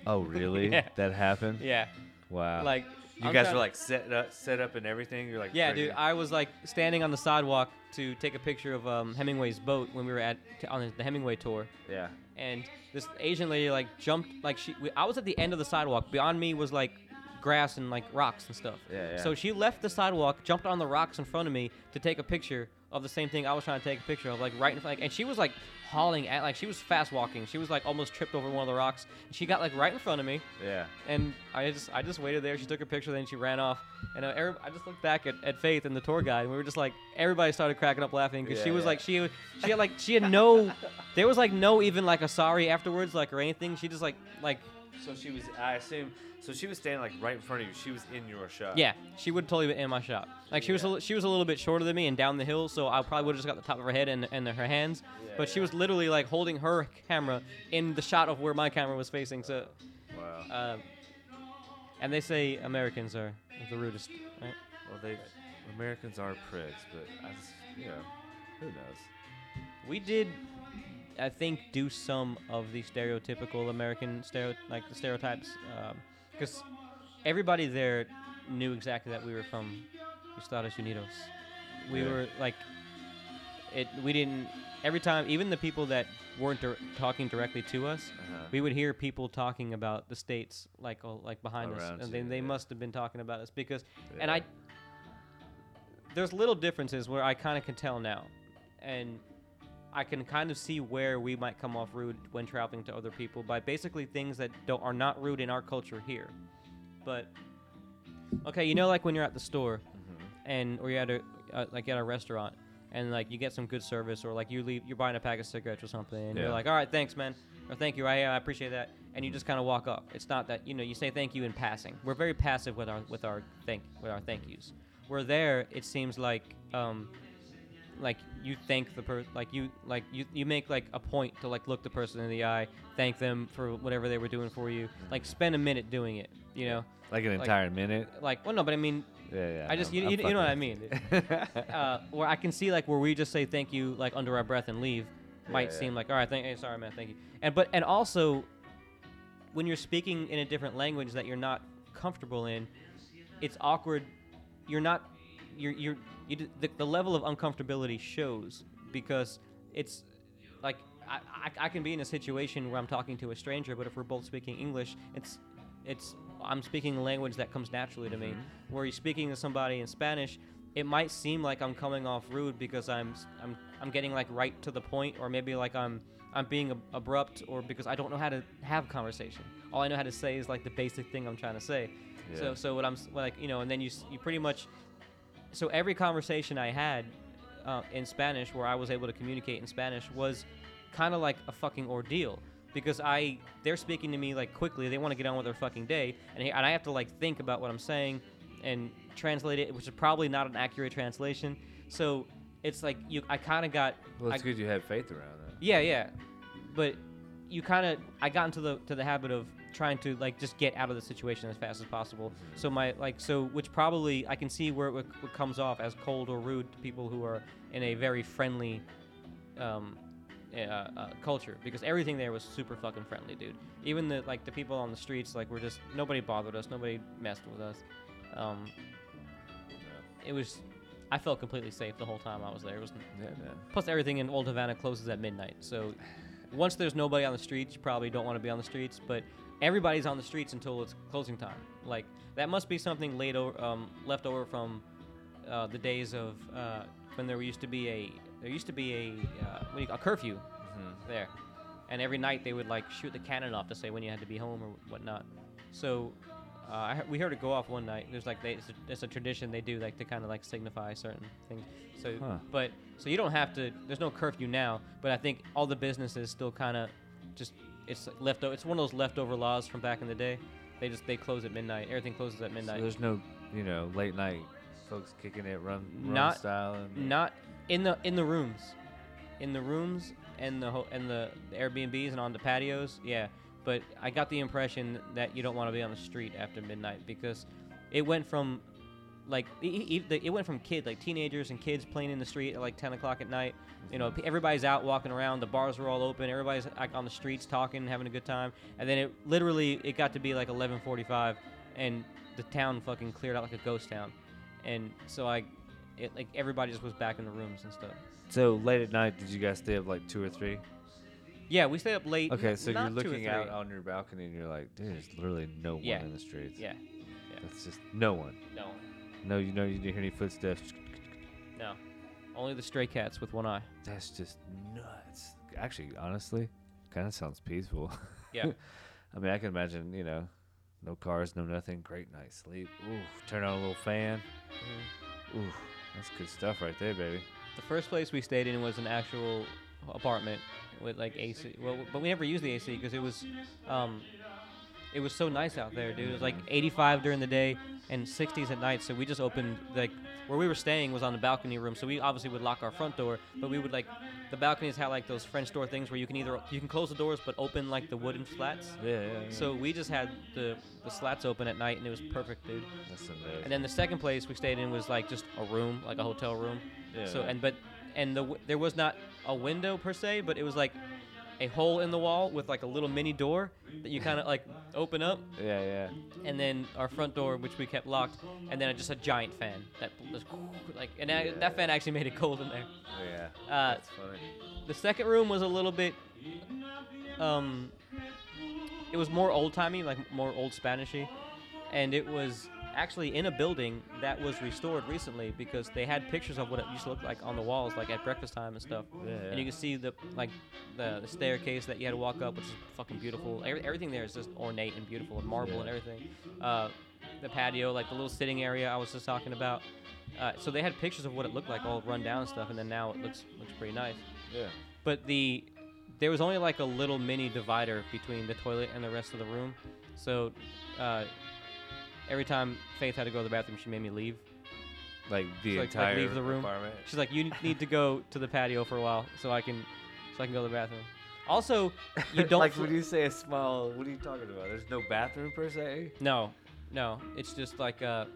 Speaker 2: Oh, really?
Speaker 1: Yeah.
Speaker 2: That happened?
Speaker 1: Yeah,
Speaker 2: Wow.
Speaker 1: like
Speaker 2: you
Speaker 1: I'm
Speaker 2: guys were like set up, set up and everything. You're like,
Speaker 1: Yeah, dude. I was like standing on the sidewalk to take a picture of um, Hemingway's boat when we were at t- on the Hemingway tour,
Speaker 2: yeah.
Speaker 1: and this Asian lady like jumped like she. we- I was at the end of the sidewalk. Beyond me was like grass and like rocks and stuff.
Speaker 2: Yeah, yeah.
Speaker 1: So she left the sidewalk, jumped on the rocks in front of me to take a picture of the same thing I was trying to take a picture of, like right in front. Like, and she was like hauling at, like she was fast walking. She was like almost tripped over one of the rocks. And she got like right in front of me,
Speaker 2: Yeah.
Speaker 1: and I just I just waited there. She took a picture, then she ran off. And uh, every, I just looked back at, at Faith and the tour guide, and we were just like everybody started cracking up laughing because she was
Speaker 2: yeah.
Speaker 1: like she she had like she had no there was like no even like a sorry afterwards like or anything. She just like like
Speaker 2: So she was, I assume, so she was standing like right in front of you. She was in your shot.
Speaker 1: yeah she would totally be in my shot. Like she was a,
Speaker 2: Yeah.
Speaker 1: li- she was a little bit shorter than me and down the hill, so I probably would have just got the top of her head and and her hands.
Speaker 2: Yeah,
Speaker 1: but she
Speaker 2: yeah.
Speaker 1: was literally like holding her camera in the shot of where my camera was facing. So.
Speaker 2: Wow.
Speaker 1: Um, and they say Americans are the rudest, right?
Speaker 2: Well, they, Americans are prigs, but I just, you know, Who knows?
Speaker 1: We did, I think, do some of the stereotypical American stereo like the stereotypes, because everybody there knew exactly that we were from Estados Unidos. We
Speaker 2: Yeah.
Speaker 1: were like, it. We didn't. Every time, even the people that weren't dir- talking directly to us,
Speaker 2: Uh-huh.
Speaker 1: we would hear people talking about the states like oh, like behind us, and they, they
Speaker 2: yeah.
Speaker 1: must have been talking about us because and I there's little differences where I kind of can tell now, and I can kind of see where we might come off rude when traveling to other people by basically things that don't are not rude in our culture here. But okay, you know, like when you're at the store
Speaker 2: Mhm.
Speaker 1: and or you're at a uh, like at a restaurant and like you get some good service or like you leave you're buying a pack of cigarettes or something and you're like all right thanks man or thank you I, I appreciate that and you just kind of walk off it's not that you know you say thank you in passing we're very passive with our with our thank with our thank yous where there it seems like um like you thank the person like you like you you make like a point to like look the person in the eye thank them for whatever they were doing for you like spend a minute doing it you know
Speaker 2: Like an
Speaker 1: like-
Speaker 2: entire minute.
Speaker 1: like well no but i mean
Speaker 2: Yeah, yeah.
Speaker 1: I just
Speaker 2: I'm-
Speaker 1: you,
Speaker 2: I'm
Speaker 1: you, you know what I mean. uh, where I can see like where we just say thank you like under our breath and leave might
Speaker 2: yeah.
Speaker 1: seem like all right, thank, hey, sorry man, thank you. And but and also when you're speaking in a different language that you're not comfortable in, it's awkward. You're not you're you're you d- the, the level of uncomfortability shows because it's like I, I, I can be in a situation where I'm talking to a stranger, but if we're both speaking English, it's it's I'm speaking a language that comes naturally to me.
Speaker 2: Mm-hmm.
Speaker 1: Where you're speaking to somebody in Spanish, it might seem like I'm coming off rude because I'm I'm I'm getting like right to the point, or maybe like I'm I'm being ab- abrupt, or because I don't know how to have conversation. All I know how to say is like the basic thing I'm trying to say. So
Speaker 2: Yeah.
Speaker 1: so so what I'm like you know, and then you you pretty much so every conversation I had uh, in Spanish where I was able to communicate in Spanish was kind of like a fucking ordeal because I they're speaking to me like quickly they want to get on with their fucking day and, he- and I have to like think about what I'm saying and translate it which is probably not an accurate translation so it's like you I kind of got
Speaker 2: Well, it's good you had faith around that.
Speaker 1: yeah, yeah. But you kind of I got into the to the habit of trying to like just get out of the situation as fast as possible. So my like so which probably I can see where it, w- comes off as cold or rude to people who are in a very friendly um uh, uh, culture because everything there was super fucking friendly, dude. Even the like the people on the streets like were just nobody bothered us, nobody messed with us. Um, it was I felt completely safe the whole time I was there. It was
Speaker 2: Yeah, man.
Speaker 1: Plus, everything in Old Havana closes at midnight. So, once there's nobody on the streets, you probably don't want to be on the streets. But everybody's on the streets until it's closing time. Like that must be something late over, um, left over from uh, the days of uh, when there used to be a there used to be a uh, you, a curfew
Speaker 2: Mhm.
Speaker 1: there, and every night they would like shoot the cannon off to say when you had to be home or whatnot. So. Uh, I we heard it go off one night. There's like they, it's, a, it's a tradition they do like to kind of like signify certain things. So
Speaker 2: Huh.
Speaker 1: but so you don't have to. There's no curfew now, but I think all the businesses still kind of just it's leftover. It's one of those leftover laws from back in the day. They just they close at midnight. Everything closes at
Speaker 2: So
Speaker 1: midnight.
Speaker 2: there's no, you know, late night folks kicking it run, run
Speaker 1: Not-
Speaker 2: style. And
Speaker 1: Not in the in the rooms, in the rooms and the ho- and the, the Airbnbs and on the patios. Yeah, but I got the impression that you don't want to be on the street after midnight because it went from like the- it went from kid like teenagers and kids playing in the street at like 10 o'clock at night. You know mm-hmm. everybody's out walking around the bars were all open everybody's like on the streets talking having a good time. And then it literally it got to be like 11:45 and the town fucking cleared out like a ghost town. And so I it like everybody just was back in the rooms and stuff.
Speaker 2: So late at night, did you guys stay up like two or three?
Speaker 1: yeah we stayed up late.
Speaker 2: Okay, so you're looking out on your balcony and you're like, dude, there's literally no
Speaker 1: Yeah.
Speaker 2: one in the streets.
Speaker 1: yeah.
Speaker 2: That's just no one.
Speaker 1: no
Speaker 2: No, you know, you didn't hear any footsteps.
Speaker 1: no only the stray cats with one eye
Speaker 2: That's just nuts. Actually, honestly, kind of sounds peaceful.
Speaker 1: yeah
Speaker 2: I mean, I can imagine, you know, no cars, no nothing, great night's sleep. Ooh, turn on a little fan.
Speaker 1: Mhm.
Speaker 2: Ooh, that's good stuff right there, baby.
Speaker 1: The first place we stayed in was an actual apartment with like AC. Well, but we never used the AC because it was, um, it was so nice out there, dude. It was like 85 during the day and 60s at night. So we just opened like where we were staying was on the balcony room. So we obviously would lock our front door, but we would like the balconies had like those French door things where you can either you can close the doors but open like the wooden slats.
Speaker 2: Yeah, yeah. yeah.
Speaker 1: So we just had the the slats open at night and it was perfect, dude.
Speaker 2: that's amazing.
Speaker 1: And then the second place we stayed in was like just a room, like a hotel room.
Speaker 2: yeah,
Speaker 1: So and but and the w- there was not a window per se, but it was like a hole in the wall with like a little mini door that you kind of like open up,
Speaker 2: Yeah, yeah.
Speaker 1: and then our front door, which we kept locked, and then just a giant fan that was like, and that, that fan actually made it cold in there.
Speaker 2: Oh, yeah.
Speaker 1: Uh,
Speaker 2: That's funny.
Speaker 1: The second room was a little bit, um, it was more old timey, like more old Spanishy, and it was actually in a building that was restored recently because they had pictures of what it used to look like on the walls, like at breakfast time and stuff.
Speaker 2: Yeah,
Speaker 1: And you can see the like the, the staircase that you had to walk up, which is fucking beautiful. Every, everything there is just ornate and beautiful and marble and everything. Uh, the patio, like the little sitting area I was just talking about. Uh, so they had pictures of what it looked like, all run down and stuff, and then now it looks looks pretty nice.
Speaker 2: yeah.
Speaker 1: But the there was only like a little mini divider between the toilet and the rest of the room. So uh, every time Faith had to go to the bathroom, she made me leave.
Speaker 2: Like the
Speaker 1: So, like- like
Speaker 2: entire
Speaker 1: leave the room?
Speaker 2: apartment.
Speaker 1: She's like, "You need to go to the patio for a while, so I can, so I can go to the bathroom." Also, you don't
Speaker 2: like
Speaker 1: fl-
Speaker 2: when you say a small, what are you talking about? There's no bathroom per se.
Speaker 1: no, no. It's just like uh,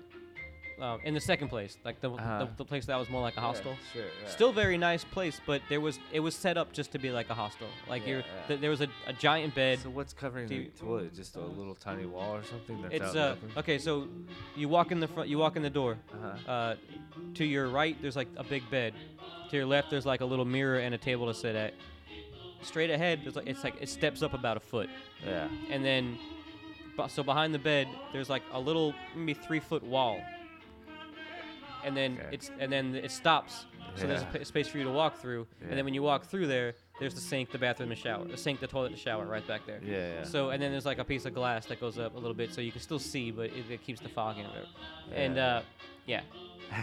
Speaker 1: um, in the second place, like the,
Speaker 2: Uh-huh.
Speaker 1: the the place that was more like a hostel.
Speaker 2: Yeah, sure. Yeah.
Speaker 1: Still very nice place, but there was it was set up just to be like a hostel. Like
Speaker 2: Yeah,
Speaker 1: you're,
Speaker 2: yeah.
Speaker 1: th- there was a, a giant bed.
Speaker 2: So what's covering
Speaker 1: Do
Speaker 2: the toilet? Just a little tiny wall or something that's
Speaker 1: It's
Speaker 2: out
Speaker 1: uh okay. So you walk in the front. You walk in the door.
Speaker 2: Uh-huh.
Speaker 1: Uh, to your right, there's like a big bed. To your left, there's like a little mirror and a table to sit at. Straight ahead, there's like it's like it steps up about a foot,
Speaker 2: Yeah.
Speaker 1: and then, bu- so behind the bed, there's like a little maybe three foot wall. And then
Speaker 2: Okay.
Speaker 1: it's and then it stops, so there's a space for you to walk through. And then when you walk through there, there's the sink, the bathroom, the shower, the sink, the toilet, the shower, right back there.
Speaker 2: Yeah, yeah.
Speaker 1: So and then there's like a piece of glass that goes up a little bit, so you can still see, but it, it keeps the fog in or whatever. And
Speaker 2: Yeah.
Speaker 1: uh, yeah,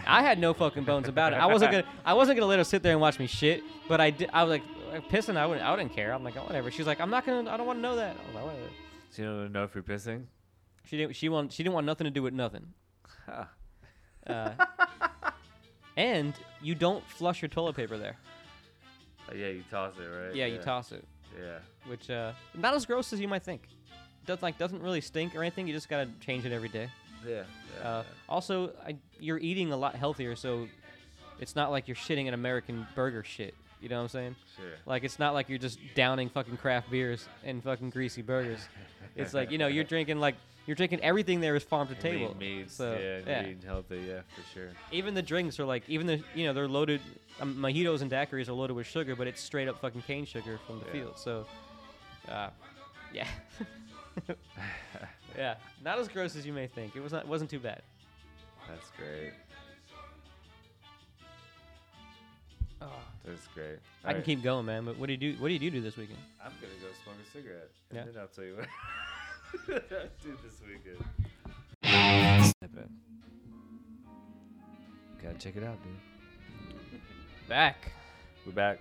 Speaker 1: I had no fucking bones about it. I wasn't gonna I wasn't gonna let her sit there and watch me shit, but I did. I was like pissing. I wouldn't I wouldn't care. I'm like oh, whatever. She's like I'm not gonna. I don't want to know that. I was like whatever.
Speaker 2: So you don't know if you're pissing?
Speaker 1: She didn't. She want. She didn't want nothing to do with nothing.
Speaker 2: Huh.
Speaker 1: Uh, and you don't flush your toilet paper there.
Speaker 2: Oh, yeah, you toss it, right?
Speaker 1: Yeah, you toss it,
Speaker 2: Yeah.
Speaker 1: which uh, not as gross as you might think. Does like doesn't really stink or anything. You just gotta change it every day.
Speaker 2: Yeah. yeah,
Speaker 1: Uh, also, I, you're eating a lot healthier, so it's not like you're shitting an American burger shit. You know what I'm saying?
Speaker 2: yeah. Sure.
Speaker 1: Like it's not like you're just downing fucking craft beers and fucking greasy burgers. It's like you know you're drinking like you're drinking everything there is farm to table.
Speaker 2: Meats,
Speaker 1: So,
Speaker 2: yeah,
Speaker 1: yeah.
Speaker 2: lean, healthy, yeah, for sure.
Speaker 1: Even the drinks are like even the you know they're loaded. Um, mojitos and daiquiris are loaded with sugar, but it's straight up fucking cane sugar from the
Speaker 2: Yeah.
Speaker 1: field. So, uh, yeah, yeah, not as gross as you may think. It was not it wasn't too bad.
Speaker 2: That's great.
Speaker 1: Oh.
Speaker 2: That's great.
Speaker 1: I can keep going, man. But what do you do? What do you do this weekend?
Speaker 2: I'm gonna go smoke a cigarette, and
Speaker 1: Yeah.
Speaker 2: then I'll tell you what I do this weekend. I bet. Gotta check it out, dude.
Speaker 1: Back.
Speaker 2: We're back.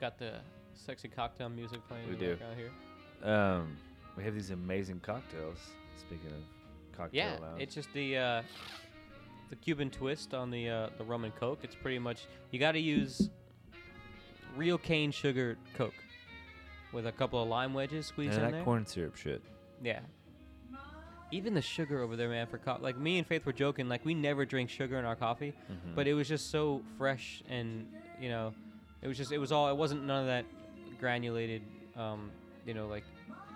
Speaker 1: Got the sexy cocktail music playing
Speaker 2: We do.
Speaker 1: background here.
Speaker 2: Um, we have these amazing cocktails. Speaking of cocktail
Speaker 1: Yeah,
Speaker 2: lounge.
Speaker 1: it's just the uh, the Cuban twist on the uh, the rum and coke. It's pretty much you got to use real cane sugar coke with a couple of lime wedges squeezed
Speaker 2: and
Speaker 1: in
Speaker 2: that
Speaker 1: there.
Speaker 2: corn syrup shit.
Speaker 1: Yeah. Even the sugar over there, man, for co- like me and Faith were joking, like we never drink sugar in our coffee,
Speaker 2: Mhm.
Speaker 1: but it was just so fresh and you know, it was just it was all it wasn't none of that granulated, um, you know, like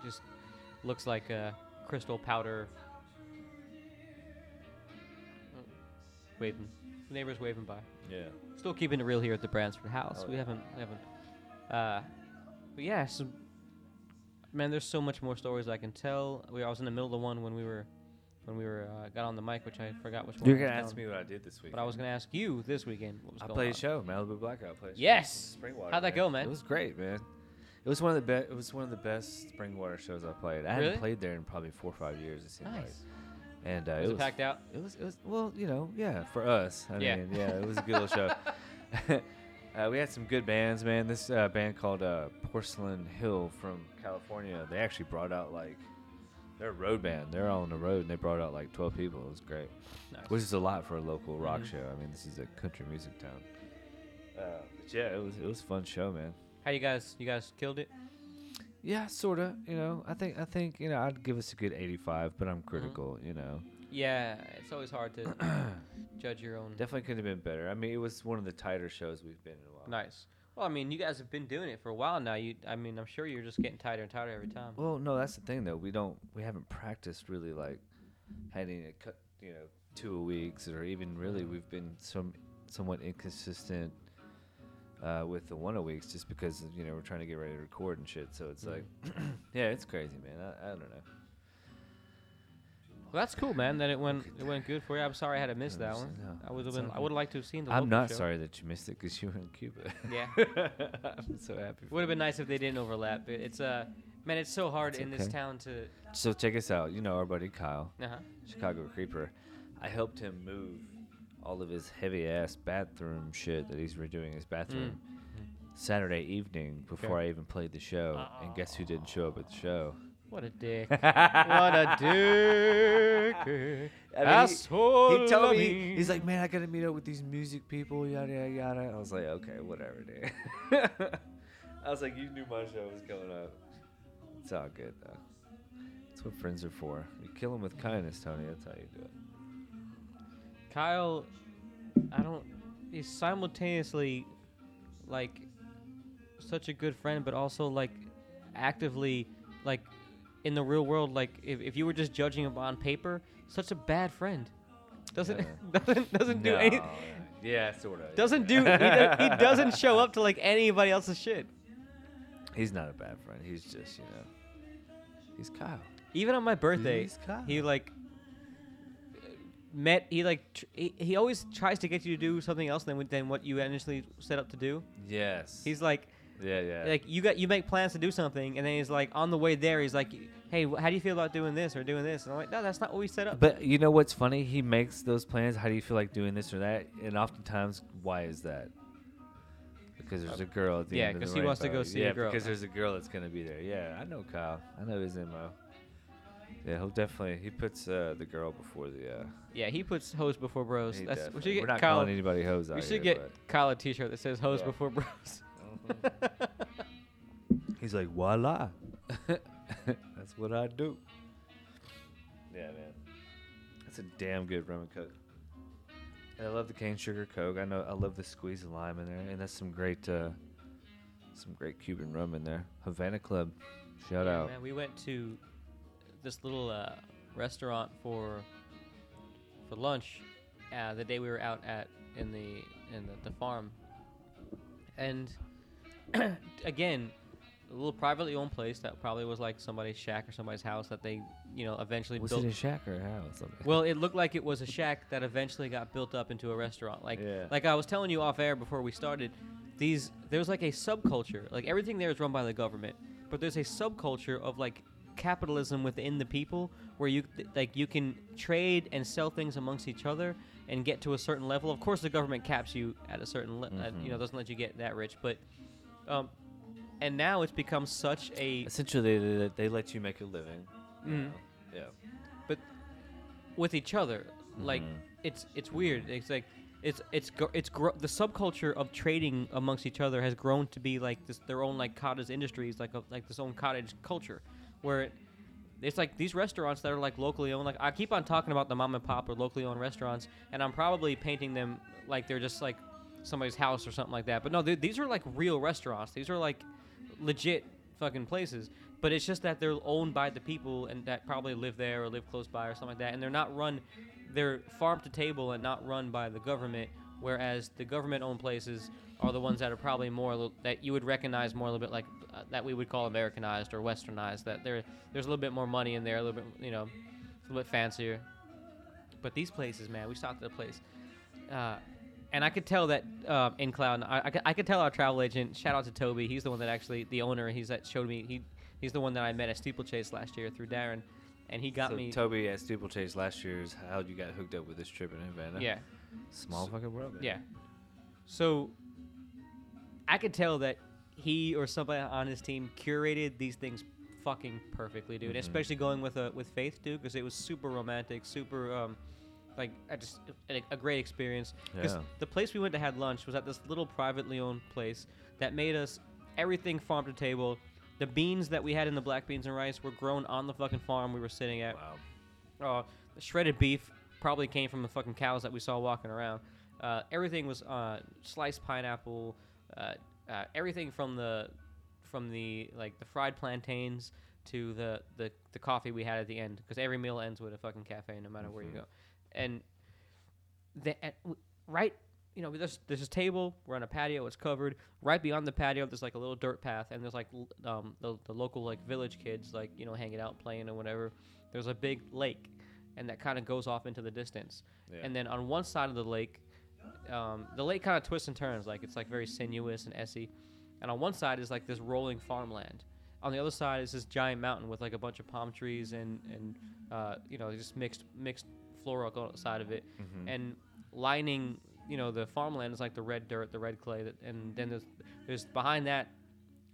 Speaker 1: just looks like a crystal powder. Oh, Waving, neighbors waving by.
Speaker 2: yeah.
Speaker 1: Still keeping it real here at the Bransford House.
Speaker 2: Oh,
Speaker 1: we
Speaker 2: yeah.
Speaker 1: haven't, we haven't. Uh, but yeah, so, man, there's so much more stories I can tell. We, I was in the middle of one when we were, when we were uh, got on the mic, which I forgot which one.
Speaker 2: You're gonna ask
Speaker 1: telling.
Speaker 2: me what I did this week.
Speaker 1: But I was gonna ask you this weekend what was
Speaker 2: I played
Speaker 1: on.
Speaker 2: a show, Malibu Blackout. Played.
Speaker 1: Yes!
Speaker 2: Springwater.
Speaker 1: How'd that go, man?
Speaker 2: It was great, man. It was one of the best. It was one of the best Springwater shows I played. I
Speaker 1: Really?
Speaker 2: hadn't played there in probably four or five years. It seemed like.
Speaker 1: Nice.
Speaker 2: And uh,
Speaker 1: was
Speaker 2: it
Speaker 1: it
Speaker 2: was
Speaker 1: packed out?
Speaker 2: It was. It was. Well, you know, yeah, for us. I
Speaker 1: Yeah.
Speaker 2: mean, yeah, it was a good little show. uh, we had some good bands, man. This uh, band called uh, Porcelain Hill from California. They actually brought out like. They're a road band. They're all on the road, and they brought out like 12 people. It was great,
Speaker 1: Nice.
Speaker 2: which is a lot for a local rock
Speaker 1: Mhm.
Speaker 2: show. I mean, this is a country music town. Uh, but yeah, it was it was a fun show, man.
Speaker 1: How you guys? You guys killed it.
Speaker 2: Yeah, sorta. You know, I think I think you know I'd give us a good 85, but I'm
Speaker 1: Mm-hmm.
Speaker 2: critical. You know,
Speaker 1: Yeah, it's always hard to judge your own.
Speaker 2: Definitely could have been better. I mean, it was one of the tighter shows we've been in a while.
Speaker 1: Nice. Well, I mean, you guys have been doing it for a while now. You, I mean, I'm sure you're just getting tighter and tighter every time.
Speaker 2: Well, no, that's the thing though. We don't. We haven't practiced really like having a cut, you know, two a weeks or even really. We've been some somewhat inconsistent uh, with the one a weeks just because you know we're trying to get ready to record and shit. So it's like, yeah, it's crazy, man. I, I don't know.
Speaker 1: Well, that's cool, man. That it went it went good for you. I'm sorry I had to miss that one.
Speaker 2: no,
Speaker 1: I would have been. I would have liked to have seen the.
Speaker 2: I'm not
Speaker 1: show.
Speaker 2: sorry that you missed it because you were in Cuba.
Speaker 1: Yeah.
Speaker 2: I'm so happy.
Speaker 1: Would have been nice if they didn't overlap. It- It's uh, man, it's so hard
Speaker 2: It's
Speaker 1: in this town to.
Speaker 2: So check us out. You know our buddy Kyle.
Speaker 1: Uh huh.
Speaker 2: Chicago Creeper. I helped him move all of his heavy ass bathroom shit that he's redoing his bathroom Saturday evening before I even played the show. And guess who didn't show up at the show?
Speaker 1: What a dick. what a dick.
Speaker 2: I mean, he-
Speaker 1: Asshole.
Speaker 2: he told me he's like, man, I gotta meet up with these music people, yada yada yada. I was like, okay, whatever, dude. I was like, you knew my show was coming up. It's all good though. That's what friends are for. You kill them with kindness, Tony. That's how you do it.
Speaker 1: Kyle, I don't. He's simultaneously like such a good friend, but also like actively like in the real world. Like if, if you were just judging him on paper, such a bad friend. Doesn't
Speaker 2: Yeah.
Speaker 1: doesn't doesn't do
Speaker 2: No,
Speaker 1: any.
Speaker 2: Yeah, sort of.
Speaker 1: Doesn't do. He, do, he doesn't show up to like anybody else's shit.
Speaker 2: He's not a bad friend. He's just, you know, he's Kyle.
Speaker 1: Even on my birthday,
Speaker 2: He's Kyle.
Speaker 1: he like met. He like tr- he, he always tries to get you to do something else than than what you initially set up to do.
Speaker 2: Yes.
Speaker 1: He's like.
Speaker 2: Yeah, yeah.
Speaker 1: like you got you make plans to do something and then he's like on the way there he's like hey wh- how do you feel about doing this or doing this and i'm like no that's not what we set up
Speaker 2: but you know what's funny? He makes those plans. How do you feel like doing this or that? And oftentimes, why is that? Because there's a girl at the
Speaker 1: yeah,
Speaker 2: end of the
Speaker 1: 'cause he wants to go see
Speaker 2: yeah,
Speaker 1: a girl.
Speaker 2: because there's a girl that's gonna be there. Yeah, I know Kyle. I know his mo. Yeah, he'll definitely he puts uh, the girl before the. Uh,
Speaker 1: yeah he puts hose before bros that's we should
Speaker 2: We're
Speaker 1: get
Speaker 2: not
Speaker 1: kyle
Speaker 2: calling anybody hoes
Speaker 1: we should
Speaker 2: here,
Speaker 1: get kyle a t-shirt that says hose
Speaker 2: Yeah.
Speaker 1: before bros
Speaker 2: He's like, voila. That's what I do. Yeah, man. That's a damn good rum and coke. And I love the cane sugar coke. I know I love the squeeze of lime in there, and that's some great, uh, some great Cuban rum in there. Havana Club, shout
Speaker 1: Yeah,
Speaker 2: out.
Speaker 1: man we went to this little uh, restaurant for for lunch uh, the day we were out at in the in the, the farm and again a little privately owned place that probably was like somebody's shack or somebody's house that they you know eventually
Speaker 2: Was
Speaker 1: built
Speaker 2: it a shack or a house?
Speaker 1: Well it looked like it was a shack that eventually got built up into a restaurant like
Speaker 2: Yeah.
Speaker 1: like i was telling you off air before we started these there's like a subculture like everything there is run by the government but there's a subculture of like capitalism within the people where you th- like you can trade and sell things amongst each other and get to a certain level of course the government caps you at a certain le- uh, you know
Speaker 2: Mhm.
Speaker 1: doesn't let you get that rich but um and now it's become such a
Speaker 2: Essentially, they, they, let you make a living.
Speaker 1: Mhm.
Speaker 2: Yeah.
Speaker 1: but with each other like
Speaker 2: Mhm.
Speaker 1: it's it's weird it's like it's it's gr- it's gro- the subculture of trading amongst each other has grown to be like this their own like cottage industries like a, like this own cottage culture where it, it's like these restaurants that are like locally owned like i keep on talking about the mom and pop or locally owned restaurants and i'm probably painting them like they're just like somebody's house or something like that. But no these are like real restaurants. These are like legit fucking places. But it's just that they're owned by the people and that probably live there or live close by or something like that. And they're not run they're farm to table and not run by the government whereas the government owned places are the ones that are probably more that you would recognize more a little bit like uh, that we would call americanized or westernized that there there's a little bit more money in there a little bit you know a little bit fancier. But these places man we stopped at a place uh, and I could tell that uh, in Cloud, I, I, could, I could tell our travel agent. Shout out to Toby. He's the one that actually, the owner. He's that showed me. He he's the one that I met at Steeplechase last year through Darren, and he got
Speaker 2: so
Speaker 1: me.
Speaker 2: Toby at Steeplechase last year is how you got hooked up with this trip in Havana.
Speaker 1: yeah,
Speaker 2: Small fucking world. Man.
Speaker 1: yeah. So I could tell that he or somebody on his team curated these things fucking perfectly, dude.
Speaker 2: Mhm.
Speaker 1: Especially going with a with Faith, dude, because it was super romantic, super um, like I just a, a great experience. Because
Speaker 2: Yeah.
Speaker 1: the place we went to had lunch was at this little privately owned place that made us everything farm to table. The beans that we had in the black beans and rice were grown on the fucking farm we were sitting at.
Speaker 2: Wow.
Speaker 1: Uh, the shredded beef, probably came from the fucking cows that we saw walking around. Uh, everything was uh, sliced pineapple, uh, uh, everything from the from the like the fried plantains to the the, the coffee we had at the end because every meal ends with a fucking cafe no matter where you
Speaker 2: Mhm.
Speaker 1: go, and the w- right. You know, there's there's this table. We're on a patio. It's covered. Right beyond the patio, there's like a little dirt path, and there's like l- um, the, the local like village kids like you know hanging out, playing or whatever. There's a big lake, and that kind of goes off into the distance.
Speaker 2: Yeah.
Speaker 1: And then on one side of the lake, um, the lake kind of twists and turns, like it's like very sinuous and essy. And on one side is like this rolling farmland. On the other side is this giant mountain with like a bunch of palm trees and and uh, you know just mixed mixed flora on the side of it.
Speaker 2: Mhm.
Speaker 1: And lining you know the farmland is like the red dirt, the red clay, that, and then there's there's behind that.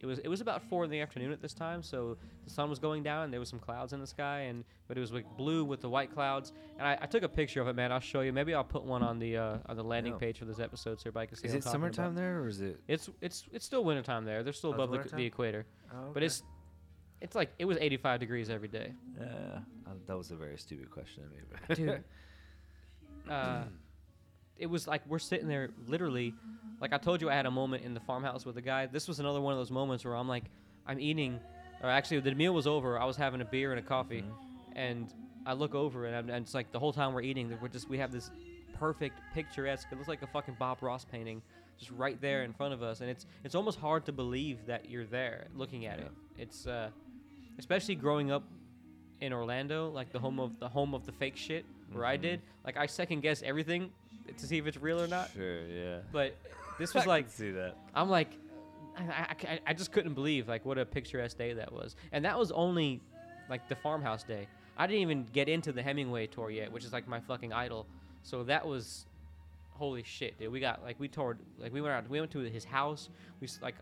Speaker 1: It was it was about four in the afternoon at this time, so the sun was going down and there was some clouds in the sky, and but it was like blue with the white clouds. And I, I took a picture of it, man. I'll show you. Maybe I'll put one on the uh, on the landing
Speaker 2: Yeah.
Speaker 1: page for this episode so everybody can see.
Speaker 2: Is it
Speaker 1: I'm about.
Speaker 2: summertime there or is it?
Speaker 1: It's it's it's still wintertime there. They're still
Speaker 2: Oh,
Speaker 1: above the, the equator,
Speaker 2: Oh,
Speaker 1: but it's it's like it was 85 degrees every day.
Speaker 2: yeah. Uh, that was a very stupid question I made.
Speaker 1: dude. Uh, it was like we're sitting there, literally. Like I told you, I had a moment in the farmhouse with a guy. This was another one of those moments where I'm like, I'm eating, or actually, the meal was over. I was having a beer and a coffee, and I look over and, I'm, and it's like the whole time we're eating, we're just we have this perfect picturesque. It looks like a fucking Bob Ross painting, just right there in front of us, and it's it's almost hard to believe that you're there looking at it. It's uh, especially growing up in Orlando, like the home of the home of the fake shit, where I
Speaker 2: Mhm.
Speaker 1: did. Like I second guess everything to see if it's real or not.
Speaker 2: Sure, yeah.
Speaker 1: But this
Speaker 2: I
Speaker 1: was
Speaker 2: can
Speaker 1: like
Speaker 2: see that.
Speaker 1: I'm like, I, I, I- I just couldn't believe like what a picturesque day that was, and that was only like the farmhouse day. I didn't even get into the Hemingway tour yet, which is like my fucking idol. So that was, holy shit, dude. We got like we toured like we went out we went to his house. We like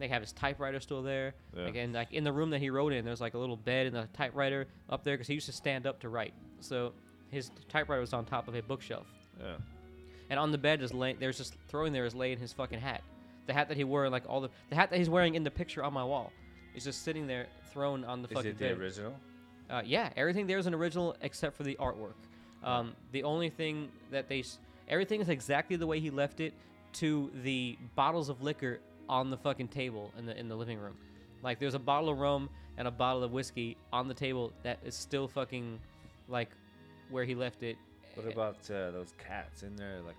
Speaker 1: they have his typewriter still there.
Speaker 2: Yeah.
Speaker 1: Like, and like in the room that he wrote in, there's like a little bed and a typewriter up there because he used to stand up to write. So his typewriter was on top of a bookshelf.
Speaker 2: Yeah.
Speaker 1: And on the bed is laying. There's just throwing there is laying his fucking hat, the hat that he wore, like all the the hat that he's wearing in the picture on my wall, is just sitting there thrown on the
Speaker 2: Is
Speaker 1: fucking
Speaker 2: it the
Speaker 1: bed.
Speaker 2: original?
Speaker 1: Uh, yeah, everything there is an original except for the artwork. Um, the only thing that they, s- everything is exactly the way he left it, to the bottles of liquor on the fucking table in the in the living room. Like there's a bottle of rum and a bottle of whiskey on the table that is still fucking, like, where he left it.
Speaker 2: What about uh, those cats in there? Like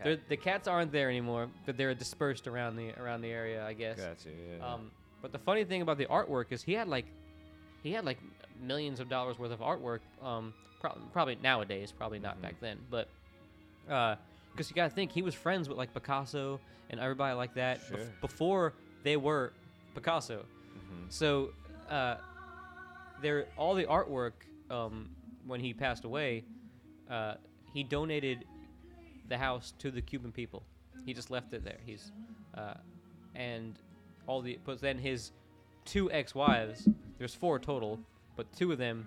Speaker 2: a cat.
Speaker 1: the cats aren't there anymore, but they're dispersed around the around the area, I guess.
Speaker 2: Gotcha. Yeah.
Speaker 1: Um, but the funny thing about the artwork is he had like, he had like millions of dollars worth of artwork. Um, prob- probably nowadays, probably not
Speaker 2: Mhm.
Speaker 1: back then, but because you gotta think he was friends with like Picasso and everybody like that bef- before they were Picasso.
Speaker 2: Mhm.
Speaker 1: So, uh, there all the artwork um, when he passed away, uh, he donated the house to the Cuban people. He just left it there. He's uh, and all the but then his two ex-wives. There's four total, but two of them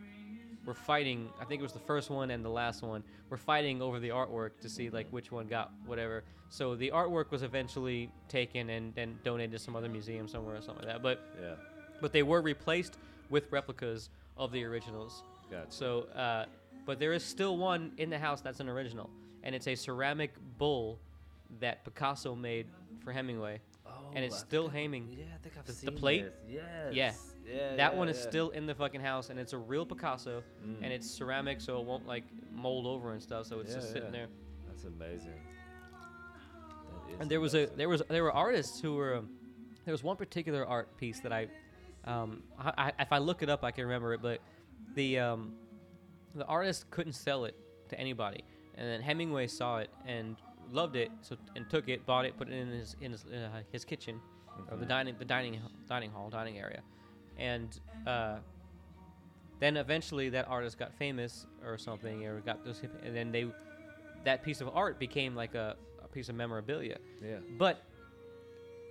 Speaker 1: were fighting. I think it was the first one and the last one We're fighting over the artwork to see like which one got whatever. So the artwork was eventually taken and then donated to some other museum somewhere or something like that. But
Speaker 2: Yeah.
Speaker 1: but they were replaced with replicas of the originals.
Speaker 2: Gotcha.
Speaker 1: So, uh, but there is still one in the house that's an original, and it's a ceramic bull that Picasso made for Hemingway.
Speaker 2: Oh,
Speaker 1: and it's
Speaker 2: I
Speaker 1: still
Speaker 2: think
Speaker 1: hanging.
Speaker 2: Yeah, I think I've
Speaker 1: The- the plate?
Speaker 2: this. Yes.
Speaker 1: Yeah.
Speaker 2: Yeah.
Speaker 1: that
Speaker 2: yeah,
Speaker 1: one is
Speaker 2: yeah.
Speaker 1: still in the fucking house, and it's a real Picasso,
Speaker 2: Mm.
Speaker 1: and it's ceramic, so it won't like mold over and stuff. So it's just sitting there.
Speaker 2: That's amazing. That
Speaker 1: And there was a there was there were artists who were um, there was one particular art piece that I, um, I, I if I look it up I can remember it, but the um, the artist couldn't sell it to anybody, and then Hemingway saw it and loved it, so and took it, bought it, put it in his in his, uh, his kitchen, or the
Speaker 2: Mhm.
Speaker 1: dining the dining dining hall dining area, and uh, then eventually that artist got famous or something, or got those, hip- and then they that piece of art became like a, a piece of memorabilia.
Speaker 2: Yeah.
Speaker 1: But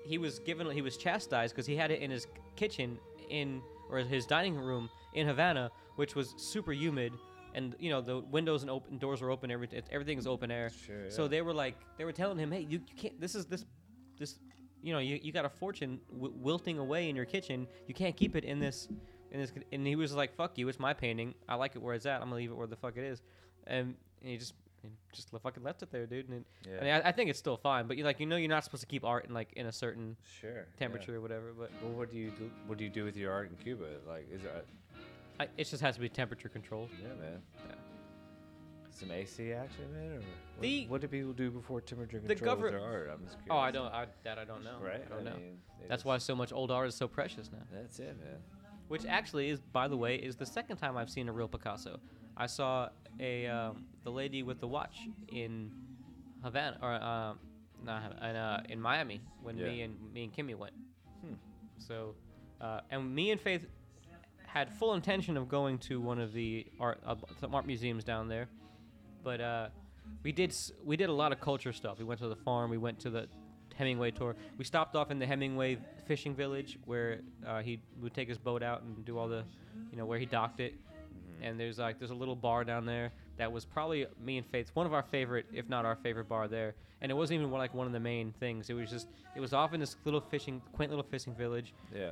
Speaker 1: he was given he was chastised because he had it in his kitchen in or his dining room in Havana, which was super humid, and you know the windows and open doors were open. Every everything is open air.
Speaker 2: Sure.
Speaker 1: So they were like they were telling him, hey, you, you can't. This is this this. You know, you, you got a fortune w- wilting away in your kitchen. You can't keep it in this, in this. And he was like, "Fuck you! It's my painting. I like it where it's at. I'm gonna leave it where the fuck it is." And and you just just fucking left it there, dude. And it,
Speaker 2: Yeah.
Speaker 1: I, mean, I, I think it's still fine, but you like you know you're not supposed to keep art in like in a certain
Speaker 2: sure. yeah.
Speaker 1: temperature or whatever. But
Speaker 2: Well, what do you do? What do you do with your art in Cuba? Like, is it?
Speaker 1: I, it just has to be temperature controlled.
Speaker 2: Yeah, man.
Speaker 1: Yeah.
Speaker 2: Some AC action, man. Or what,
Speaker 1: The-
Speaker 2: what do people do before temperature
Speaker 1: the
Speaker 2: control with their art? I'm just curious.
Speaker 1: Oh, I don't. I, that I don't know.
Speaker 2: Right.
Speaker 1: I don't know.
Speaker 2: mean, they
Speaker 1: That's
Speaker 2: just-
Speaker 1: why so much old art is so precious now.
Speaker 2: That's it, man.
Speaker 1: Which actually is, by the way, is the second time I've seen a real Picasso. I saw a um, the lady with the watch in Havana or um, not Havana, in, uh, in Miami when me
Speaker 2: Yeah.
Speaker 1: and me and Kimmy went.
Speaker 2: Hmm.
Speaker 1: So, uh, and me and Faith had full intention of going to one of the art uh, some art museums down there, but uh, we did s- we did a lot of culture stuff. We went to the farm. We went to the Hemingway tour. We stopped off in the Hemingway fishing village where uh, he would take his boat out and do all the, you know, where he docked it. And there's like there's a little bar down there that was probably me and Faith's one of our favorite, if not our favorite bar there. And it wasn't even like one of the main things. It was just it was off in this little fishing, quaint little fishing village.
Speaker 2: Yeah.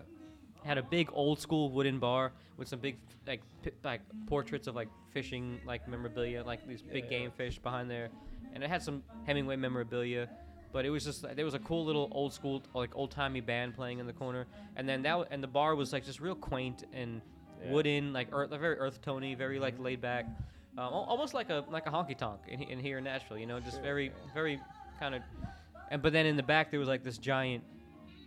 Speaker 1: Had a big old school wooden bar with some big like pi- like portraits of like fishing like memorabilia, like these big
Speaker 2: Yeah.
Speaker 1: game fish behind there, and it had some Hemingway memorabilia. But it was just there was a cool little old school like old timey band playing in the corner, and then that w- and the bar was like just real quaint and
Speaker 2: Yeah.
Speaker 1: wooden, like earth, very earth tony, very like laid back, um, almost like a like a honky tonk in, in here in Nashville. You know, just
Speaker 2: Sure,
Speaker 1: very very kind of. And but then in the back there was like this giant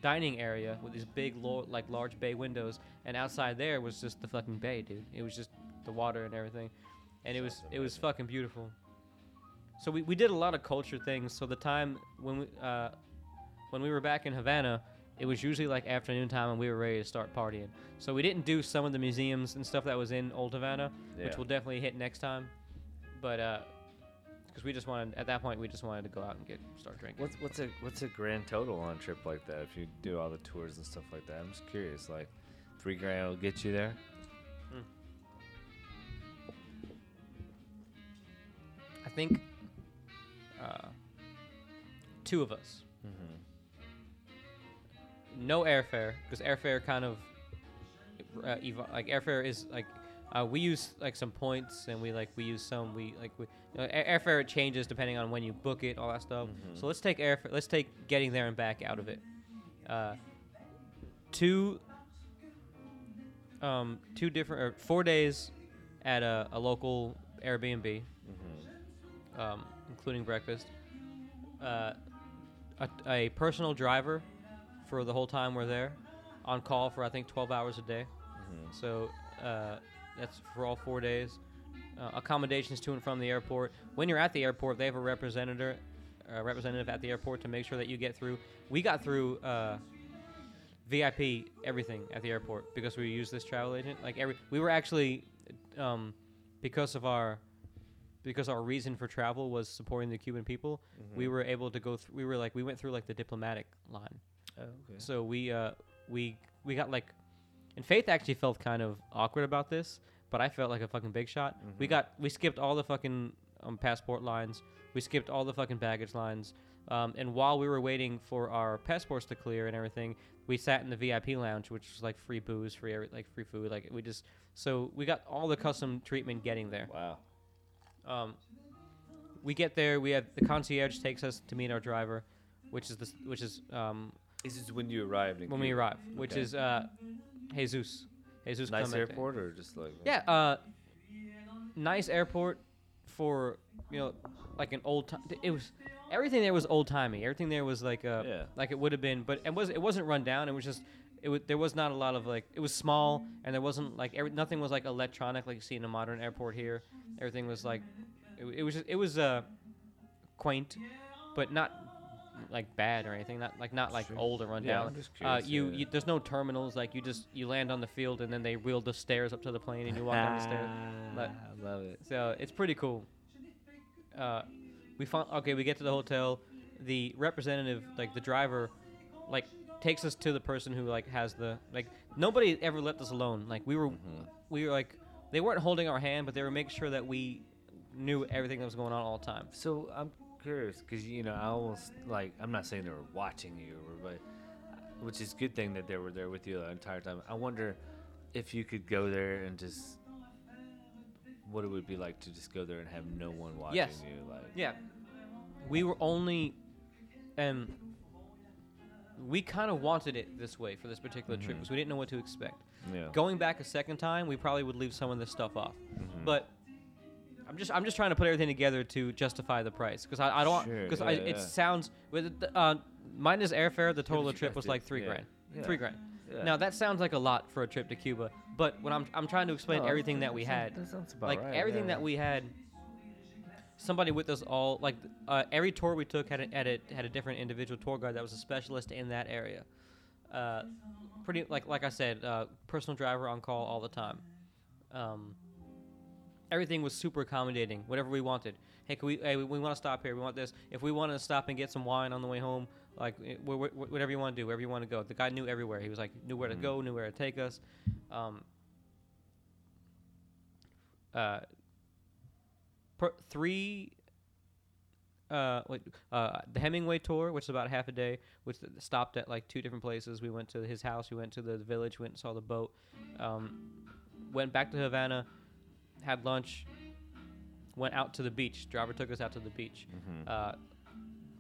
Speaker 1: dining area with these big lo- like large bay windows, and outside there was just the fucking bay, dude. It was just the water and everything, and it was it was fucking beautiful. So we, we did a lot of culture things. So the time when we uh, when we were back in Havana, it was usually like afternoon time, and we were ready to start partying. So we didn't do some of the museums and stuff that was in Old Havana, which we'll definitely hit next time. But uh because we just wanted at that point we just wanted to go out and get start drinking.
Speaker 2: What's what's a what's a grand total on a trip like that? If you do all the tours and stuff like that, I'm just curious. Like, three grand will get you there.
Speaker 1: I think uh, two of us.
Speaker 2: Mm-hmm.
Speaker 1: No airfare because airfare kind of uh, evo- like airfare is like uh, we use like some points and we like we use some we like we uh, air- airfare changes depending on when you book it all that stuff.
Speaker 2: Mhm.
Speaker 1: So let's take airfare. Let's take getting there and back out of it. Uh, two um, two different or four days at a, a local Airbnb.
Speaker 2: Mm-hmm.
Speaker 1: um, including breakfast. Uh, a, a personal driver for the whole time we're there, on call for I think 12 hours a day.
Speaker 2: Mm-hmm.
Speaker 1: So uh, that's for all four days. Uh, accommodations to and from the airport. When you're at the airport, they have a representative, a representative at the airport to make sure that you get through. We got through uh, VIP everything at the airport because we used this travel agent. Like every, we were actually um, because of our because our reason for travel was supporting the Cuban people. We
Speaker 2: Mm-hmm.
Speaker 1: were able to go. Th- we were like we went through like the diplomatic line.
Speaker 2: Oh, okay.
Speaker 1: So we uh we we got like, and Faith actually felt kind of awkward about this, but I felt like a fucking big shot. We
Speaker 2: Mhm.
Speaker 1: got we skipped all the fucking um, passport lines. We skipped all the fucking baggage lines. Um, and while we were waiting for our passports to clear and everything, we sat in the VIP lounge, which was like free booze, free every, like free food. Like we just so we got all the custom treatment getting there.
Speaker 2: Wow.
Speaker 1: Um, we get there. We have the concierge takes us to meet our driver, which is this, which is um,
Speaker 2: This is when you arrived.
Speaker 1: When we
Speaker 2: Cuba.
Speaker 1: arrive, which
Speaker 2: Okay.
Speaker 1: is uh, Jesus. Jesus.
Speaker 2: Nice
Speaker 1: Clemente.
Speaker 2: airport or just like
Speaker 1: Yeah. Uh, nice airport for you know like an old time. It was everything there was old timey. Everything there was like uh
Speaker 2: Yeah.
Speaker 1: like it would have been, but it was it wasn't run down. It was just. It was, there was not a lot of like it was small and there wasn't like every, nothing was like electronic like you see in a modern airport here everything was like it, it was just, it was uh quaint but not like bad or anything not like not like
Speaker 2: Sure.
Speaker 1: old or run
Speaker 2: Yeah,
Speaker 1: down
Speaker 2: just
Speaker 1: uh,
Speaker 2: curious,
Speaker 1: you,
Speaker 2: yeah.
Speaker 1: you there's no terminals like you just you land on the field and then they wheel the stairs up to the plane and you walk down the stairs But-
Speaker 2: I love it.
Speaker 1: so it's pretty cool uh, we found okay we get to the hotel the representative like the driver like takes us to the person who like has the like nobody ever left us alone like we were
Speaker 2: Mhm.
Speaker 1: we were like they weren't holding our hand but they were making sure that we knew everything that was going on all the time
Speaker 2: So I'm curious because you know I almost like I'm not saying they were watching you, but which is a good thing that they were there with you the entire time. I wonder if you could go there and just what it would be like to just go there and have no one watching
Speaker 1: Yes.
Speaker 2: you. Like,
Speaker 1: Yeah. We were only and we kind of wanted it this way for this particular trip
Speaker 2: Mhm.
Speaker 1: because we didn't know what to expect.
Speaker 2: yeah.
Speaker 1: Going back a second time, we probably would leave some of this stuff off.
Speaker 2: Mhm.
Speaker 1: But I'm just I'm just trying to put everything together to justify the price because I, I don't
Speaker 2: Sure,
Speaker 1: because
Speaker 2: yeah,
Speaker 1: it
Speaker 2: yeah.
Speaker 1: sounds with uh, minus airfare the total of the trip was like three
Speaker 2: yeah,
Speaker 1: grand
Speaker 2: yeah,
Speaker 1: three grand.
Speaker 2: yeah.
Speaker 1: Now that sounds like a lot for a trip to Cuba, but when I'm I'm trying to explain
Speaker 2: No,
Speaker 1: everything that we
Speaker 2: sounds-
Speaker 1: had,
Speaker 2: that sounds about
Speaker 1: like
Speaker 2: right,
Speaker 1: everything
Speaker 2: yeah.
Speaker 1: that we had somebody with us all like uh, every tour we took had a, had a had a different individual tour guide that was a specialist in that area uh, pretty like like i said uh, personal driver on call all the time um, everything was super accommodating whatever we wanted. Hey can we hey, we, we want to stop here. We want this. If we want to stop and get some wine on the way home like eh, wh- wh- whatever you want to do wherever you want to go. The guy knew everywhere. He was like knew where to
Speaker 2: Mhm.
Speaker 1: go knew where to take us. Um, uh, per, three uh, wait, uh, the Hemingway tour, which is about half a day, which th- stopped at like two different places. We went to his house, we went to the village, went and saw the boat, um, went back to Havana, had lunch, went out to the beach. Driver took us out to the beach.
Speaker 2: Mhm.
Speaker 1: Uh,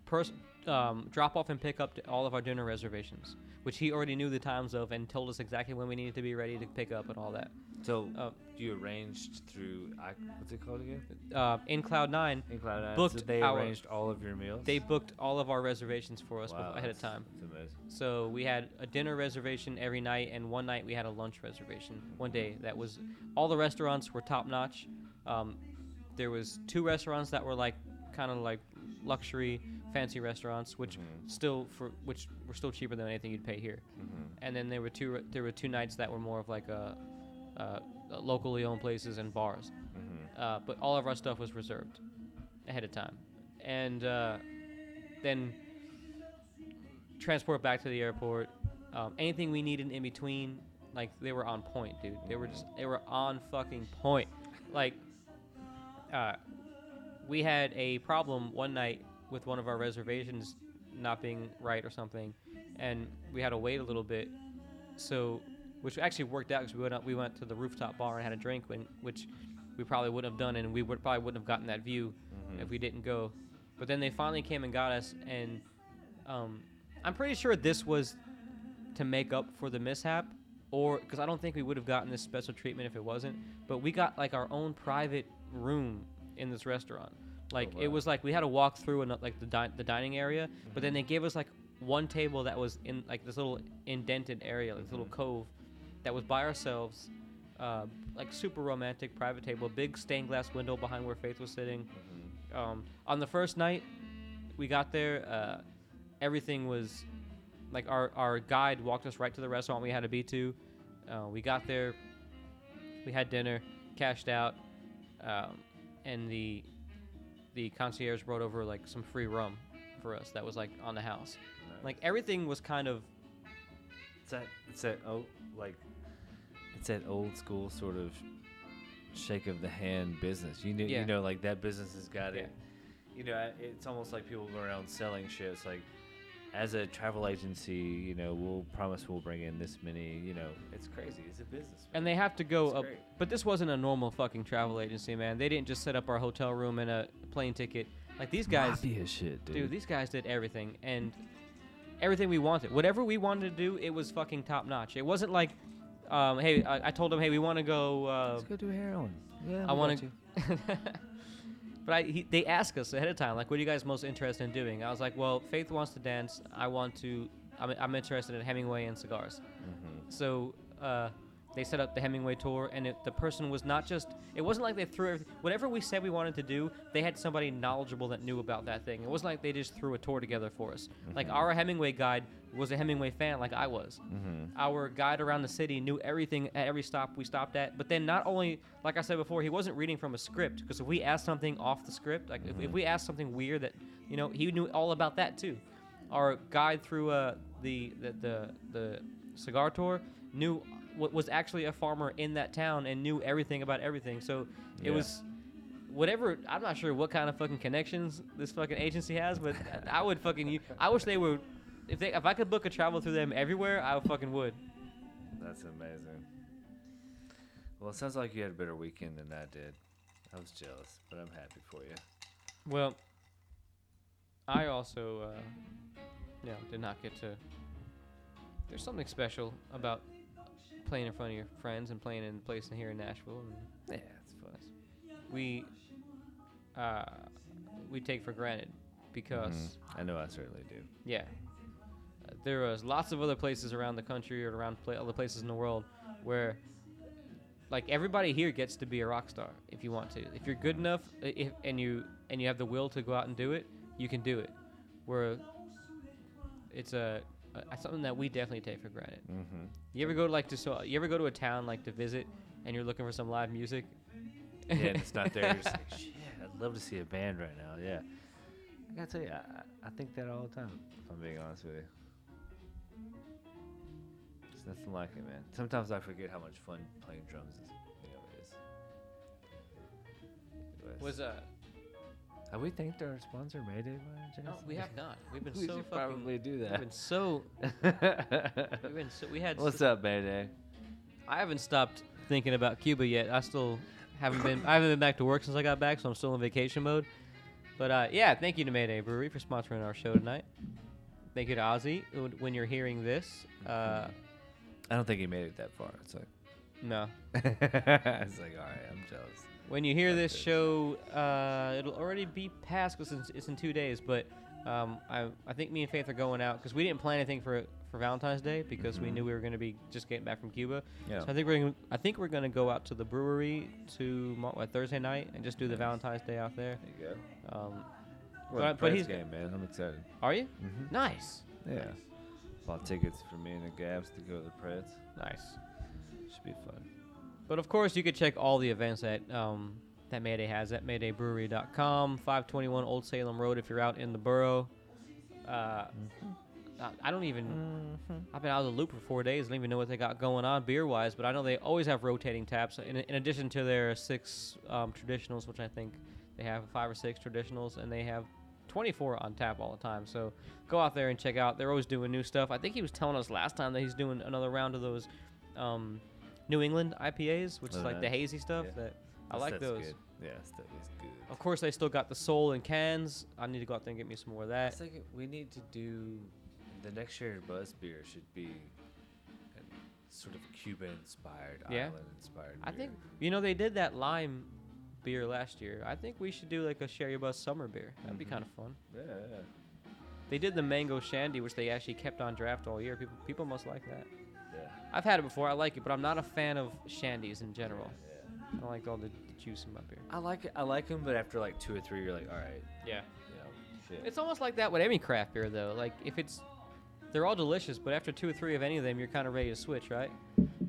Speaker 1: pers- um, drop off and pick up all of our dinner reservations, which he already knew the times of and told us exactly when we needed to be ready to pick up and all that.
Speaker 2: So
Speaker 1: uh,
Speaker 2: you arranged through what's it called again?
Speaker 1: Uh, in Cloud Nine,
Speaker 2: In Cloud Nine.
Speaker 1: Booked
Speaker 2: so they
Speaker 1: our-
Speaker 2: arranged all of your meals.
Speaker 1: they booked all of our reservations for us
Speaker 2: wow,
Speaker 1: ahead of time.
Speaker 2: That's amazing.
Speaker 1: So we had a dinner reservation every night, and one night we had a lunch reservation. One day that was all the restaurants were top notch. Um, there was two restaurants that were like kind of like luxury, fancy restaurants, which
Speaker 2: Mhm.
Speaker 1: still for which were still cheaper than anything you'd pay here.
Speaker 2: Mhm.
Speaker 1: And then there were two there were two nights that were more of like a, uh, locally owned places and bars.
Speaker 2: Mhm.
Speaker 1: Uh, but all of our stuff was reserved ahead of time, and uh, then transport back to the airport. Um, anything we needed in between, like they were on point, dude. They were just they were on fucking point. Like, uh, we had a problem one night with one of our reservations not being right or something, and we had to wait a little bit. So, which actually worked out because we went up, we went to the rooftop bar and had a drink, when, which we probably wouldn't have done, and we would probably wouldn't have gotten that view
Speaker 2: Mhm.
Speaker 1: if we didn't go. But then they finally came and got us, and um, I'm pretty sure this was to make up for the mishap, or because I don't think we would have gotten this special treatment if it wasn't. But we got like our own private room in this restaurant. Like it
Speaker 2: wow.
Speaker 1: was like we had to walk through an, like the di- the dining area, but then they gave us like one table that was in like this little indented area, like this little cove, that was by ourselves. Uh, like super romantic private table, big stained glass window behind where Faith was sitting.
Speaker 2: Mhm.
Speaker 1: Um, on the first night, we got there. Uh, everything was like our our guide walked us right to the restaurant we had to be to. Uh, we got there, we had dinner, cashed out, um, and the the concierge brought over like some free rum for us that was like on the house.
Speaker 2: Nice.
Speaker 1: Like everything was kind of
Speaker 2: It's that it's that oh like it's that old school sort of shake of the hand business. You know,
Speaker 1: Yeah.
Speaker 2: you know, like that business has got
Speaker 1: Yeah.
Speaker 2: it. You know, it's almost like people go around selling shit. It's like, as a travel agency, you know, we'll promise we'll bring in this many. You know, it's crazy. It's a business.
Speaker 1: and they have to go
Speaker 2: It's
Speaker 1: up.
Speaker 2: great.
Speaker 1: But this wasn't a normal fucking travel agency, man. They didn't just set up our hotel room and a plane ticket. Like these guys,
Speaker 2: Mafia shit, dude.
Speaker 1: Dude, these guys did everything and everything we wanted. Whatever we wanted to do, it was fucking top notch. It wasn't like, um, hey, I, I told them, hey, we want to go. Uh,
Speaker 2: Let's go do heroin. Yeah,
Speaker 1: I want to. but I, he, they asked us ahead of time, like, what are you guys most interested in doing? I was like, well, Faith wants to dance. I want to. I'm, I'm interested in Hemingway and cigars.
Speaker 2: Mhm.
Speaker 1: So uh, they set up the Hemingway tour, and it, the person was not just. It wasn't like they threw everything. Whatever we said we wanted to do, they had somebody knowledgeable that knew about that thing. It wasn't like they just threw a tour together for us. Like
Speaker 2: Mhm.
Speaker 1: our Hemingway guide was a Hemingway fan, like I was.
Speaker 2: Mhm.
Speaker 1: Our guide around the city knew everything at every stop we stopped at. But then not only, like I said before, he wasn't reading from a script. Because if we asked something off the script, like if, if
Speaker 2: Mhm.
Speaker 1: we asked something weird that, you know, he knew all about that too. Our guide through uh, the, the the the cigar tour knew what was actually a farmer in that town and knew everything about everything. So it
Speaker 2: Yeah.
Speaker 1: was whatever. I'm not sure what kind of fucking connections this fucking agency has, but I would fucking. I wish they would. If they if I could book a travel through them everywhere, I fucking would.
Speaker 2: That's amazing. Well, it sounds like you had a better weekend than that did. I was jealous, but I'm happy for you.
Speaker 1: Well, I also, uh, you know, did not get to. There's something special about playing in front of your friends and playing in a place here in Nashville. And
Speaker 2: Yeah, it's fun.
Speaker 1: we, uh, we take for granted because,
Speaker 2: Mhm. I know I certainly do.
Speaker 1: yeah, uh, there was lots of other places around the country or around pla- other places in the world where, like, everybody here gets to be a rock star if you want to. If you're good enough, if, and you and you have the will to go out and do it, you can do it. Where it's a, a something that we definitely take for granted.
Speaker 2: Mm-hmm.
Speaker 1: You ever go to like to so you ever go to a town like to visit and you're looking for some live music?
Speaker 2: Yeah, and it's not there. You're just like, shit, I'd love to see a band right now. Yeah. I gotta tell you, I, I- think that all the time, if I'm being honest with you. There's nothing like it, man. Sometimes I forget how much fun playing drums is. You know, it is. Anyways.
Speaker 1: Was uh
Speaker 2: Have we thanked our sponsor, Mayday, by
Speaker 1: no, we have not. We've been
Speaker 2: We
Speaker 1: so
Speaker 2: should
Speaker 1: fucking.
Speaker 2: probably do that.
Speaker 1: We've been so. We've been so. We had.
Speaker 2: What's
Speaker 1: so,
Speaker 2: up, Mayday?
Speaker 1: I haven't stopped thinking about Cuba yet. I still haven't been. I haven't been back to work since I got back, so I'm still in vacation mode. But uh, yeah, thank you to Mayday Brewery for sponsoring our show tonight. Thank you to Ozzy. When- When you're hearing this, uh,
Speaker 2: I don't think he made it that far. It's like,
Speaker 1: no.
Speaker 2: it's like, all right, I'm jealous.
Speaker 1: When you hear this show, uh, it'll already be past because it's, it's in two days. But um, I, I think me and Faith are going out because we didn't plan anything for for Valentine's Day because we
Speaker 2: Mhm.
Speaker 1: knew we were going to be just getting back from Cuba.
Speaker 2: Yeah.
Speaker 1: So I think we're gonna, I think we're going to go out to the brewery to what, Thursday night and just do the
Speaker 2: Nice.
Speaker 1: Valentine's Day out there.
Speaker 2: There you go.
Speaker 1: Um,
Speaker 2: Well,
Speaker 1: But- but he's-
Speaker 2: game, man. I'm excited.
Speaker 1: are you?
Speaker 2: Mm-hmm.
Speaker 1: Nice.
Speaker 2: Yeah. Bought tickets for me and the Gabs to go to the Preds.
Speaker 1: Nice.
Speaker 2: Should be fun.
Speaker 1: But of course, you could check all the events that um, that Mayday has at MaydayBrewery.com, 521 Old Salem Road. If you're out in the borough, uh, I- I don't even. I've been out of the loop for four days. I don't even know what they got going on beer wise, but I know they always have rotating taps. In, in addition to their six um, traditionals, which I think they have five or six traditionals, and they have 24 on tap all the time. So go out there and check out. They're always doing new stuff. I think he was telling us last time that he's doing another round of those um, New England IPAs, which
Speaker 2: Oh,
Speaker 1: is like the hazy stuff.
Speaker 2: Yeah.
Speaker 1: That I
Speaker 2: That
Speaker 1: like those.
Speaker 2: Good. Yeah, stuff is good.
Speaker 1: Of course, they still got the Sol in cans. I need to go out there and get me some more of that.
Speaker 2: was thinking we need to do the next shared buzz beer should be sort of Cuban inspired,
Speaker 1: Yeah.
Speaker 2: island inspired.
Speaker 1: I think you know they did that lime beer last year. I think we should do like a Sherry Buzz summer beer. That'd be
Speaker 2: Mhm.
Speaker 1: kind of fun.
Speaker 2: Yeah, yeah.
Speaker 1: They did the mango shandy, which they actually kept on draft all year. People people must like that.
Speaker 2: Yeah.
Speaker 1: I've had it before. I like it, but I'm not a fan of shandies in general.
Speaker 2: yeah.
Speaker 1: I don't like all the, the juice in my beer.
Speaker 2: I like it. I like them, but after like two or three, you're like, all right,
Speaker 1: Yeah.
Speaker 2: you know, shit.
Speaker 1: It's almost like that with any craft beer, though. Like if it's, they're all delicious, but after two or three of any of them, you're kind of ready to switch, right?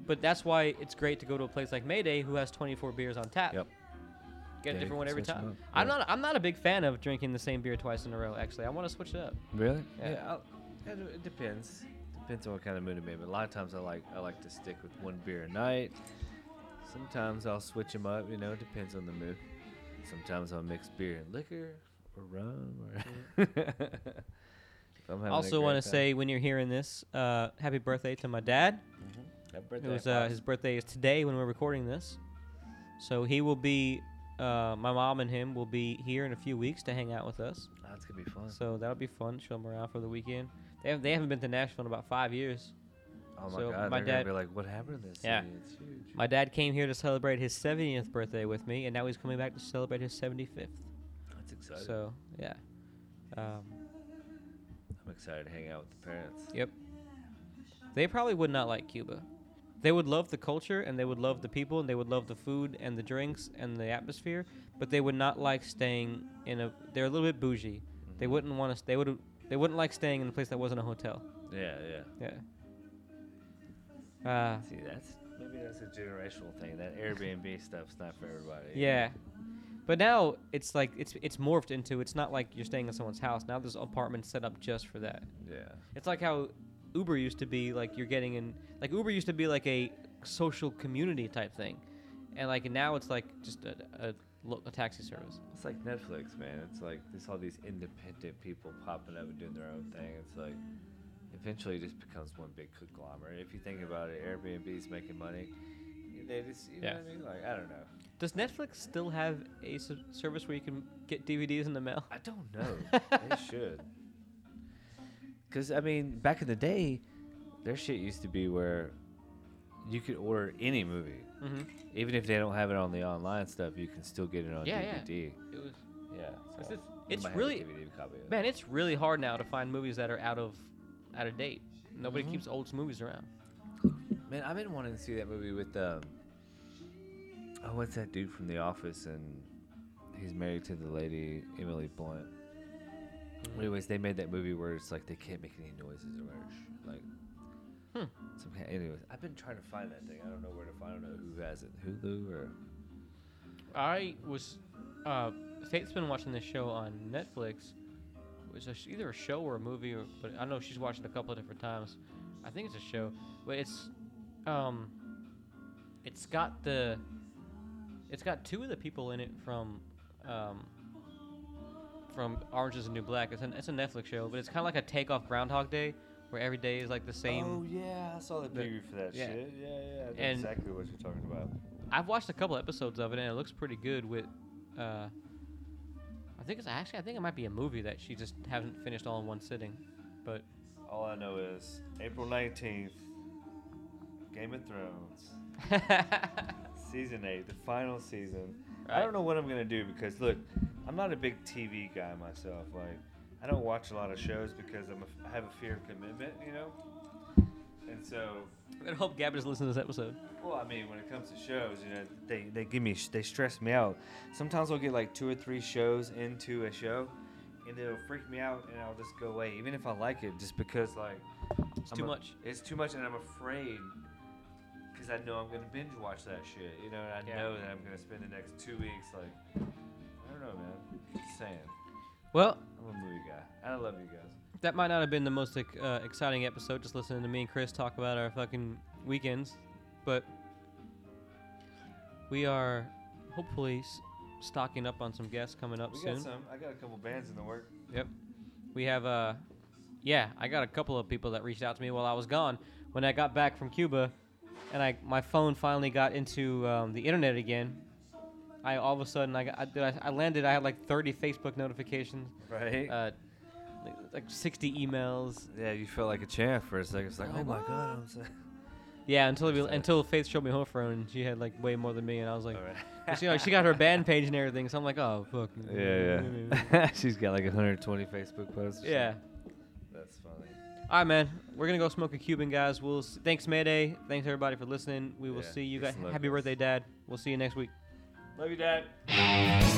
Speaker 1: But that's why it's great to go to a place like Mayday, who has 24 beers on tap.
Speaker 2: Yep.
Speaker 1: Get a
Speaker 2: Yeah,
Speaker 1: different one
Speaker 2: can
Speaker 1: every
Speaker 2: switch 'em
Speaker 1: time.
Speaker 2: up,
Speaker 1: I'm
Speaker 2: yeah.
Speaker 1: not. I'm not a big fan of drinking the same beer twice in a row. Actually, I want to switch it up.
Speaker 2: Really?
Speaker 1: Yeah.
Speaker 2: Yeah. I'll, it, it depends. Depends on what kind of mood I'm in. But a lot of times I like I like to stick with one beer a night. Sometimes I'll switch them up. You know, it depends on the mood. Sometimes I'll mix beer and liquor or rum. Or If I'm
Speaker 1: Also, want to say when you're hearing this, uh, happy birthday to my dad.
Speaker 2: Happy
Speaker 1: It was uh, his birthday is today when we're recording this, so he will be. Uh, my mom and him will be here in a few weeks to hang out with us.
Speaker 2: That's gonna be fun.
Speaker 1: So that'll be fun. Show them around for the weekend. They have, they haven't been to Nashville in about five years.
Speaker 2: oh my
Speaker 1: so
Speaker 2: god,
Speaker 1: my dad-
Speaker 2: be like, what happened to this?
Speaker 1: Yeah.
Speaker 2: city? It's huge.
Speaker 1: My dad came here to celebrate his 70th birthday with me, and now he's coming back to celebrate his 75th.
Speaker 2: That's exciting.
Speaker 1: So yeah, um,
Speaker 2: I'm excited to hang out with the parents.
Speaker 1: yep. They probably would not like Cuba. They would love the culture, and they would love the people, and they would love the food and the drinks and the atmosphere, but they would not like staying in a. They're a little bit bougie. They
Speaker 2: Mhm.
Speaker 1: wouldn't want to. They would. They wouldn't like staying in a place that wasn't a hotel.
Speaker 2: Yeah, yeah.
Speaker 1: Yeah. Uh,
Speaker 2: See, that's maybe that's a generational thing. That Airbnb stuff's not for everybody.
Speaker 1: Yeah. But now it's like it's it's morphed into it's not like you're staying in someone's house. Now there's apartments set up just for that.
Speaker 2: Yeah.
Speaker 1: It's like how Uber used to be like you're getting in like Uber used to be like a social community type thing. And like now it's like just a a, lo- a taxi service.
Speaker 2: It's like Netflix, man. It's like there's all these independent people popping up and doing their own thing. It's like eventually it just becomes one big conglomerate. If you think about it, Airbnb's making money. They just, you
Speaker 1: Yeah.
Speaker 2: know what I mean? Like, I don't know.
Speaker 1: Does Netflix still have a s- service where you can get DVDs in the mail?
Speaker 2: I don't know. they should. Because, I mean, back in the day, their shit used to be where you could order any movie.
Speaker 1: Mm-hmm.
Speaker 2: Even if they don't have it on the online stuff, you can still get it on
Speaker 1: Yeah, yeah.
Speaker 2: DVD.
Speaker 1: It was
Speaker 2: Yeah.
Speaker 1: It's-
Speaker 2: so
Speaker 1: it's- it's
Speaker 2: might have a
Speaker 1: really-
Speaker 2: DVD copy it.
Speaker 1: man. It's really hard now to find movies that are out of out of date. Nobody
Speaker 2: Mhm.
Speaker 1: keeps old movies around.
Speaker 2: Man, I've been wanting to see that movie with um. Oh, what's that dude from The Office? And he's married to the lady Emily Blunt. Anyways, they made that movie where it's like they can't make any noises or whatever. Like,
Speaker 1: Hmm.
Speaker 2: Anyways, I've been trying to find that thing. I don't know where to find. I don't know who has it. Hulu or.
Speaker 1: I was, uh, Faith's been watching this show on Netflix. It was a either a show or a movie, or, but I know she's watched it a couple of different times. I think it's a show, but it's, um, it's got the, it's got two of the people in it from, um, from Orange Is the New Black. It's, an, it's a Netflix show, but it's kind of like a takeoff Groundhog Day, where every day is like the same.
Speaker 2: Oh yeah, I saw the preview for that
Speaker 1: yeah.
Speaker 2: shit. Yeah, yeah. I know
Speaker 1: And-
Speaker 2: exactly what you're talking about.
Speaker 1: I've watched a couple episodes of it and it looks pretty good. With, uh, I think it's actually I think it might be a movie that she just hasn't finished all in one sitting, but
Speaker 2: All I know is April 19th, Game of Thrones. season eight, the final season. I
Speaker 1: Right.
Speaker 2: don't know what I'm gonna do because look, I'm not a big TV guy myself. Like, I don't watch a lot of shows because I'm a f I have a fear of commitment, you know. And so,
Speaker 1: I hope Gabby doesn't listen to this episode.
Speaker 2: well, I mean, when it comes to shows, you know, they they give me they stress me out. Sometimes I'll get like two or three shows into a show, and it'll freak me out, and I'll just go away, even if I like it, just because like
Speaker 1: It's
Speaker 2: I'm
Speaker 1: too
Speaker 2: a-
Speaker 1: much.
Speaker 2: It's too much, and I'm afraid because I know I'm gonna binge watch that shit. You know, and I
Speaker 1: Yeah.
Speaker 2: know that I'm gonna spend the next two weeks like I don't know, man. Just saying,
Speaker 1: Well,
Speaker 2: I'm a movie guy. I love you guys.
Speaker 1: that might not have been the most uh, exciting episode, just listening to me and Chris talk about our fucking weekends, but we are hopefully s- stocking up on some guests coming up
Speaker 2: We
Speaker 1: soon.
Speaker 2: got some. I got a couple bands in the work. Yep.
Speaker 1: We have uh yeah, I got a couple of people that reached out to me while I was gone. When I got back from Cuba and I my phone finally got into um, the internet again. I all of a sudden I got I, did I, I landed I had like 30 Facebook notifications,
Speaker 2: Right.
Speaker 1: uh like, like 60 emails.
Speaker 2: yeah, you felt like a champ for a second. It's like,
Speaker 1: Oh,
Speaker 2: oh my god, I'm so.
Speaker 1: Yeah, until we, until Faith showed me her phone and she had like way more than me and I was like
Speaker 2: right.
Speaker 1: know, she got her band page and everything. So I'm like, "Oh, fuck."
Speaker 2: yeah, yeah. She's got like 120 Facebook posts.
Speaker 1: yeah.
Speaker 2: something. That's funny.
Speaker 1: All right, man. We're gonna go smoke a Cuban, guys. We'll s- thanks Mayday. Thanks everybody for listening. We will
Speaker 2: Yeah,
Speaker 1: see you guys. Happy birthday, Dad. We'll see you next week.
Speaker 2: Love you, Dad.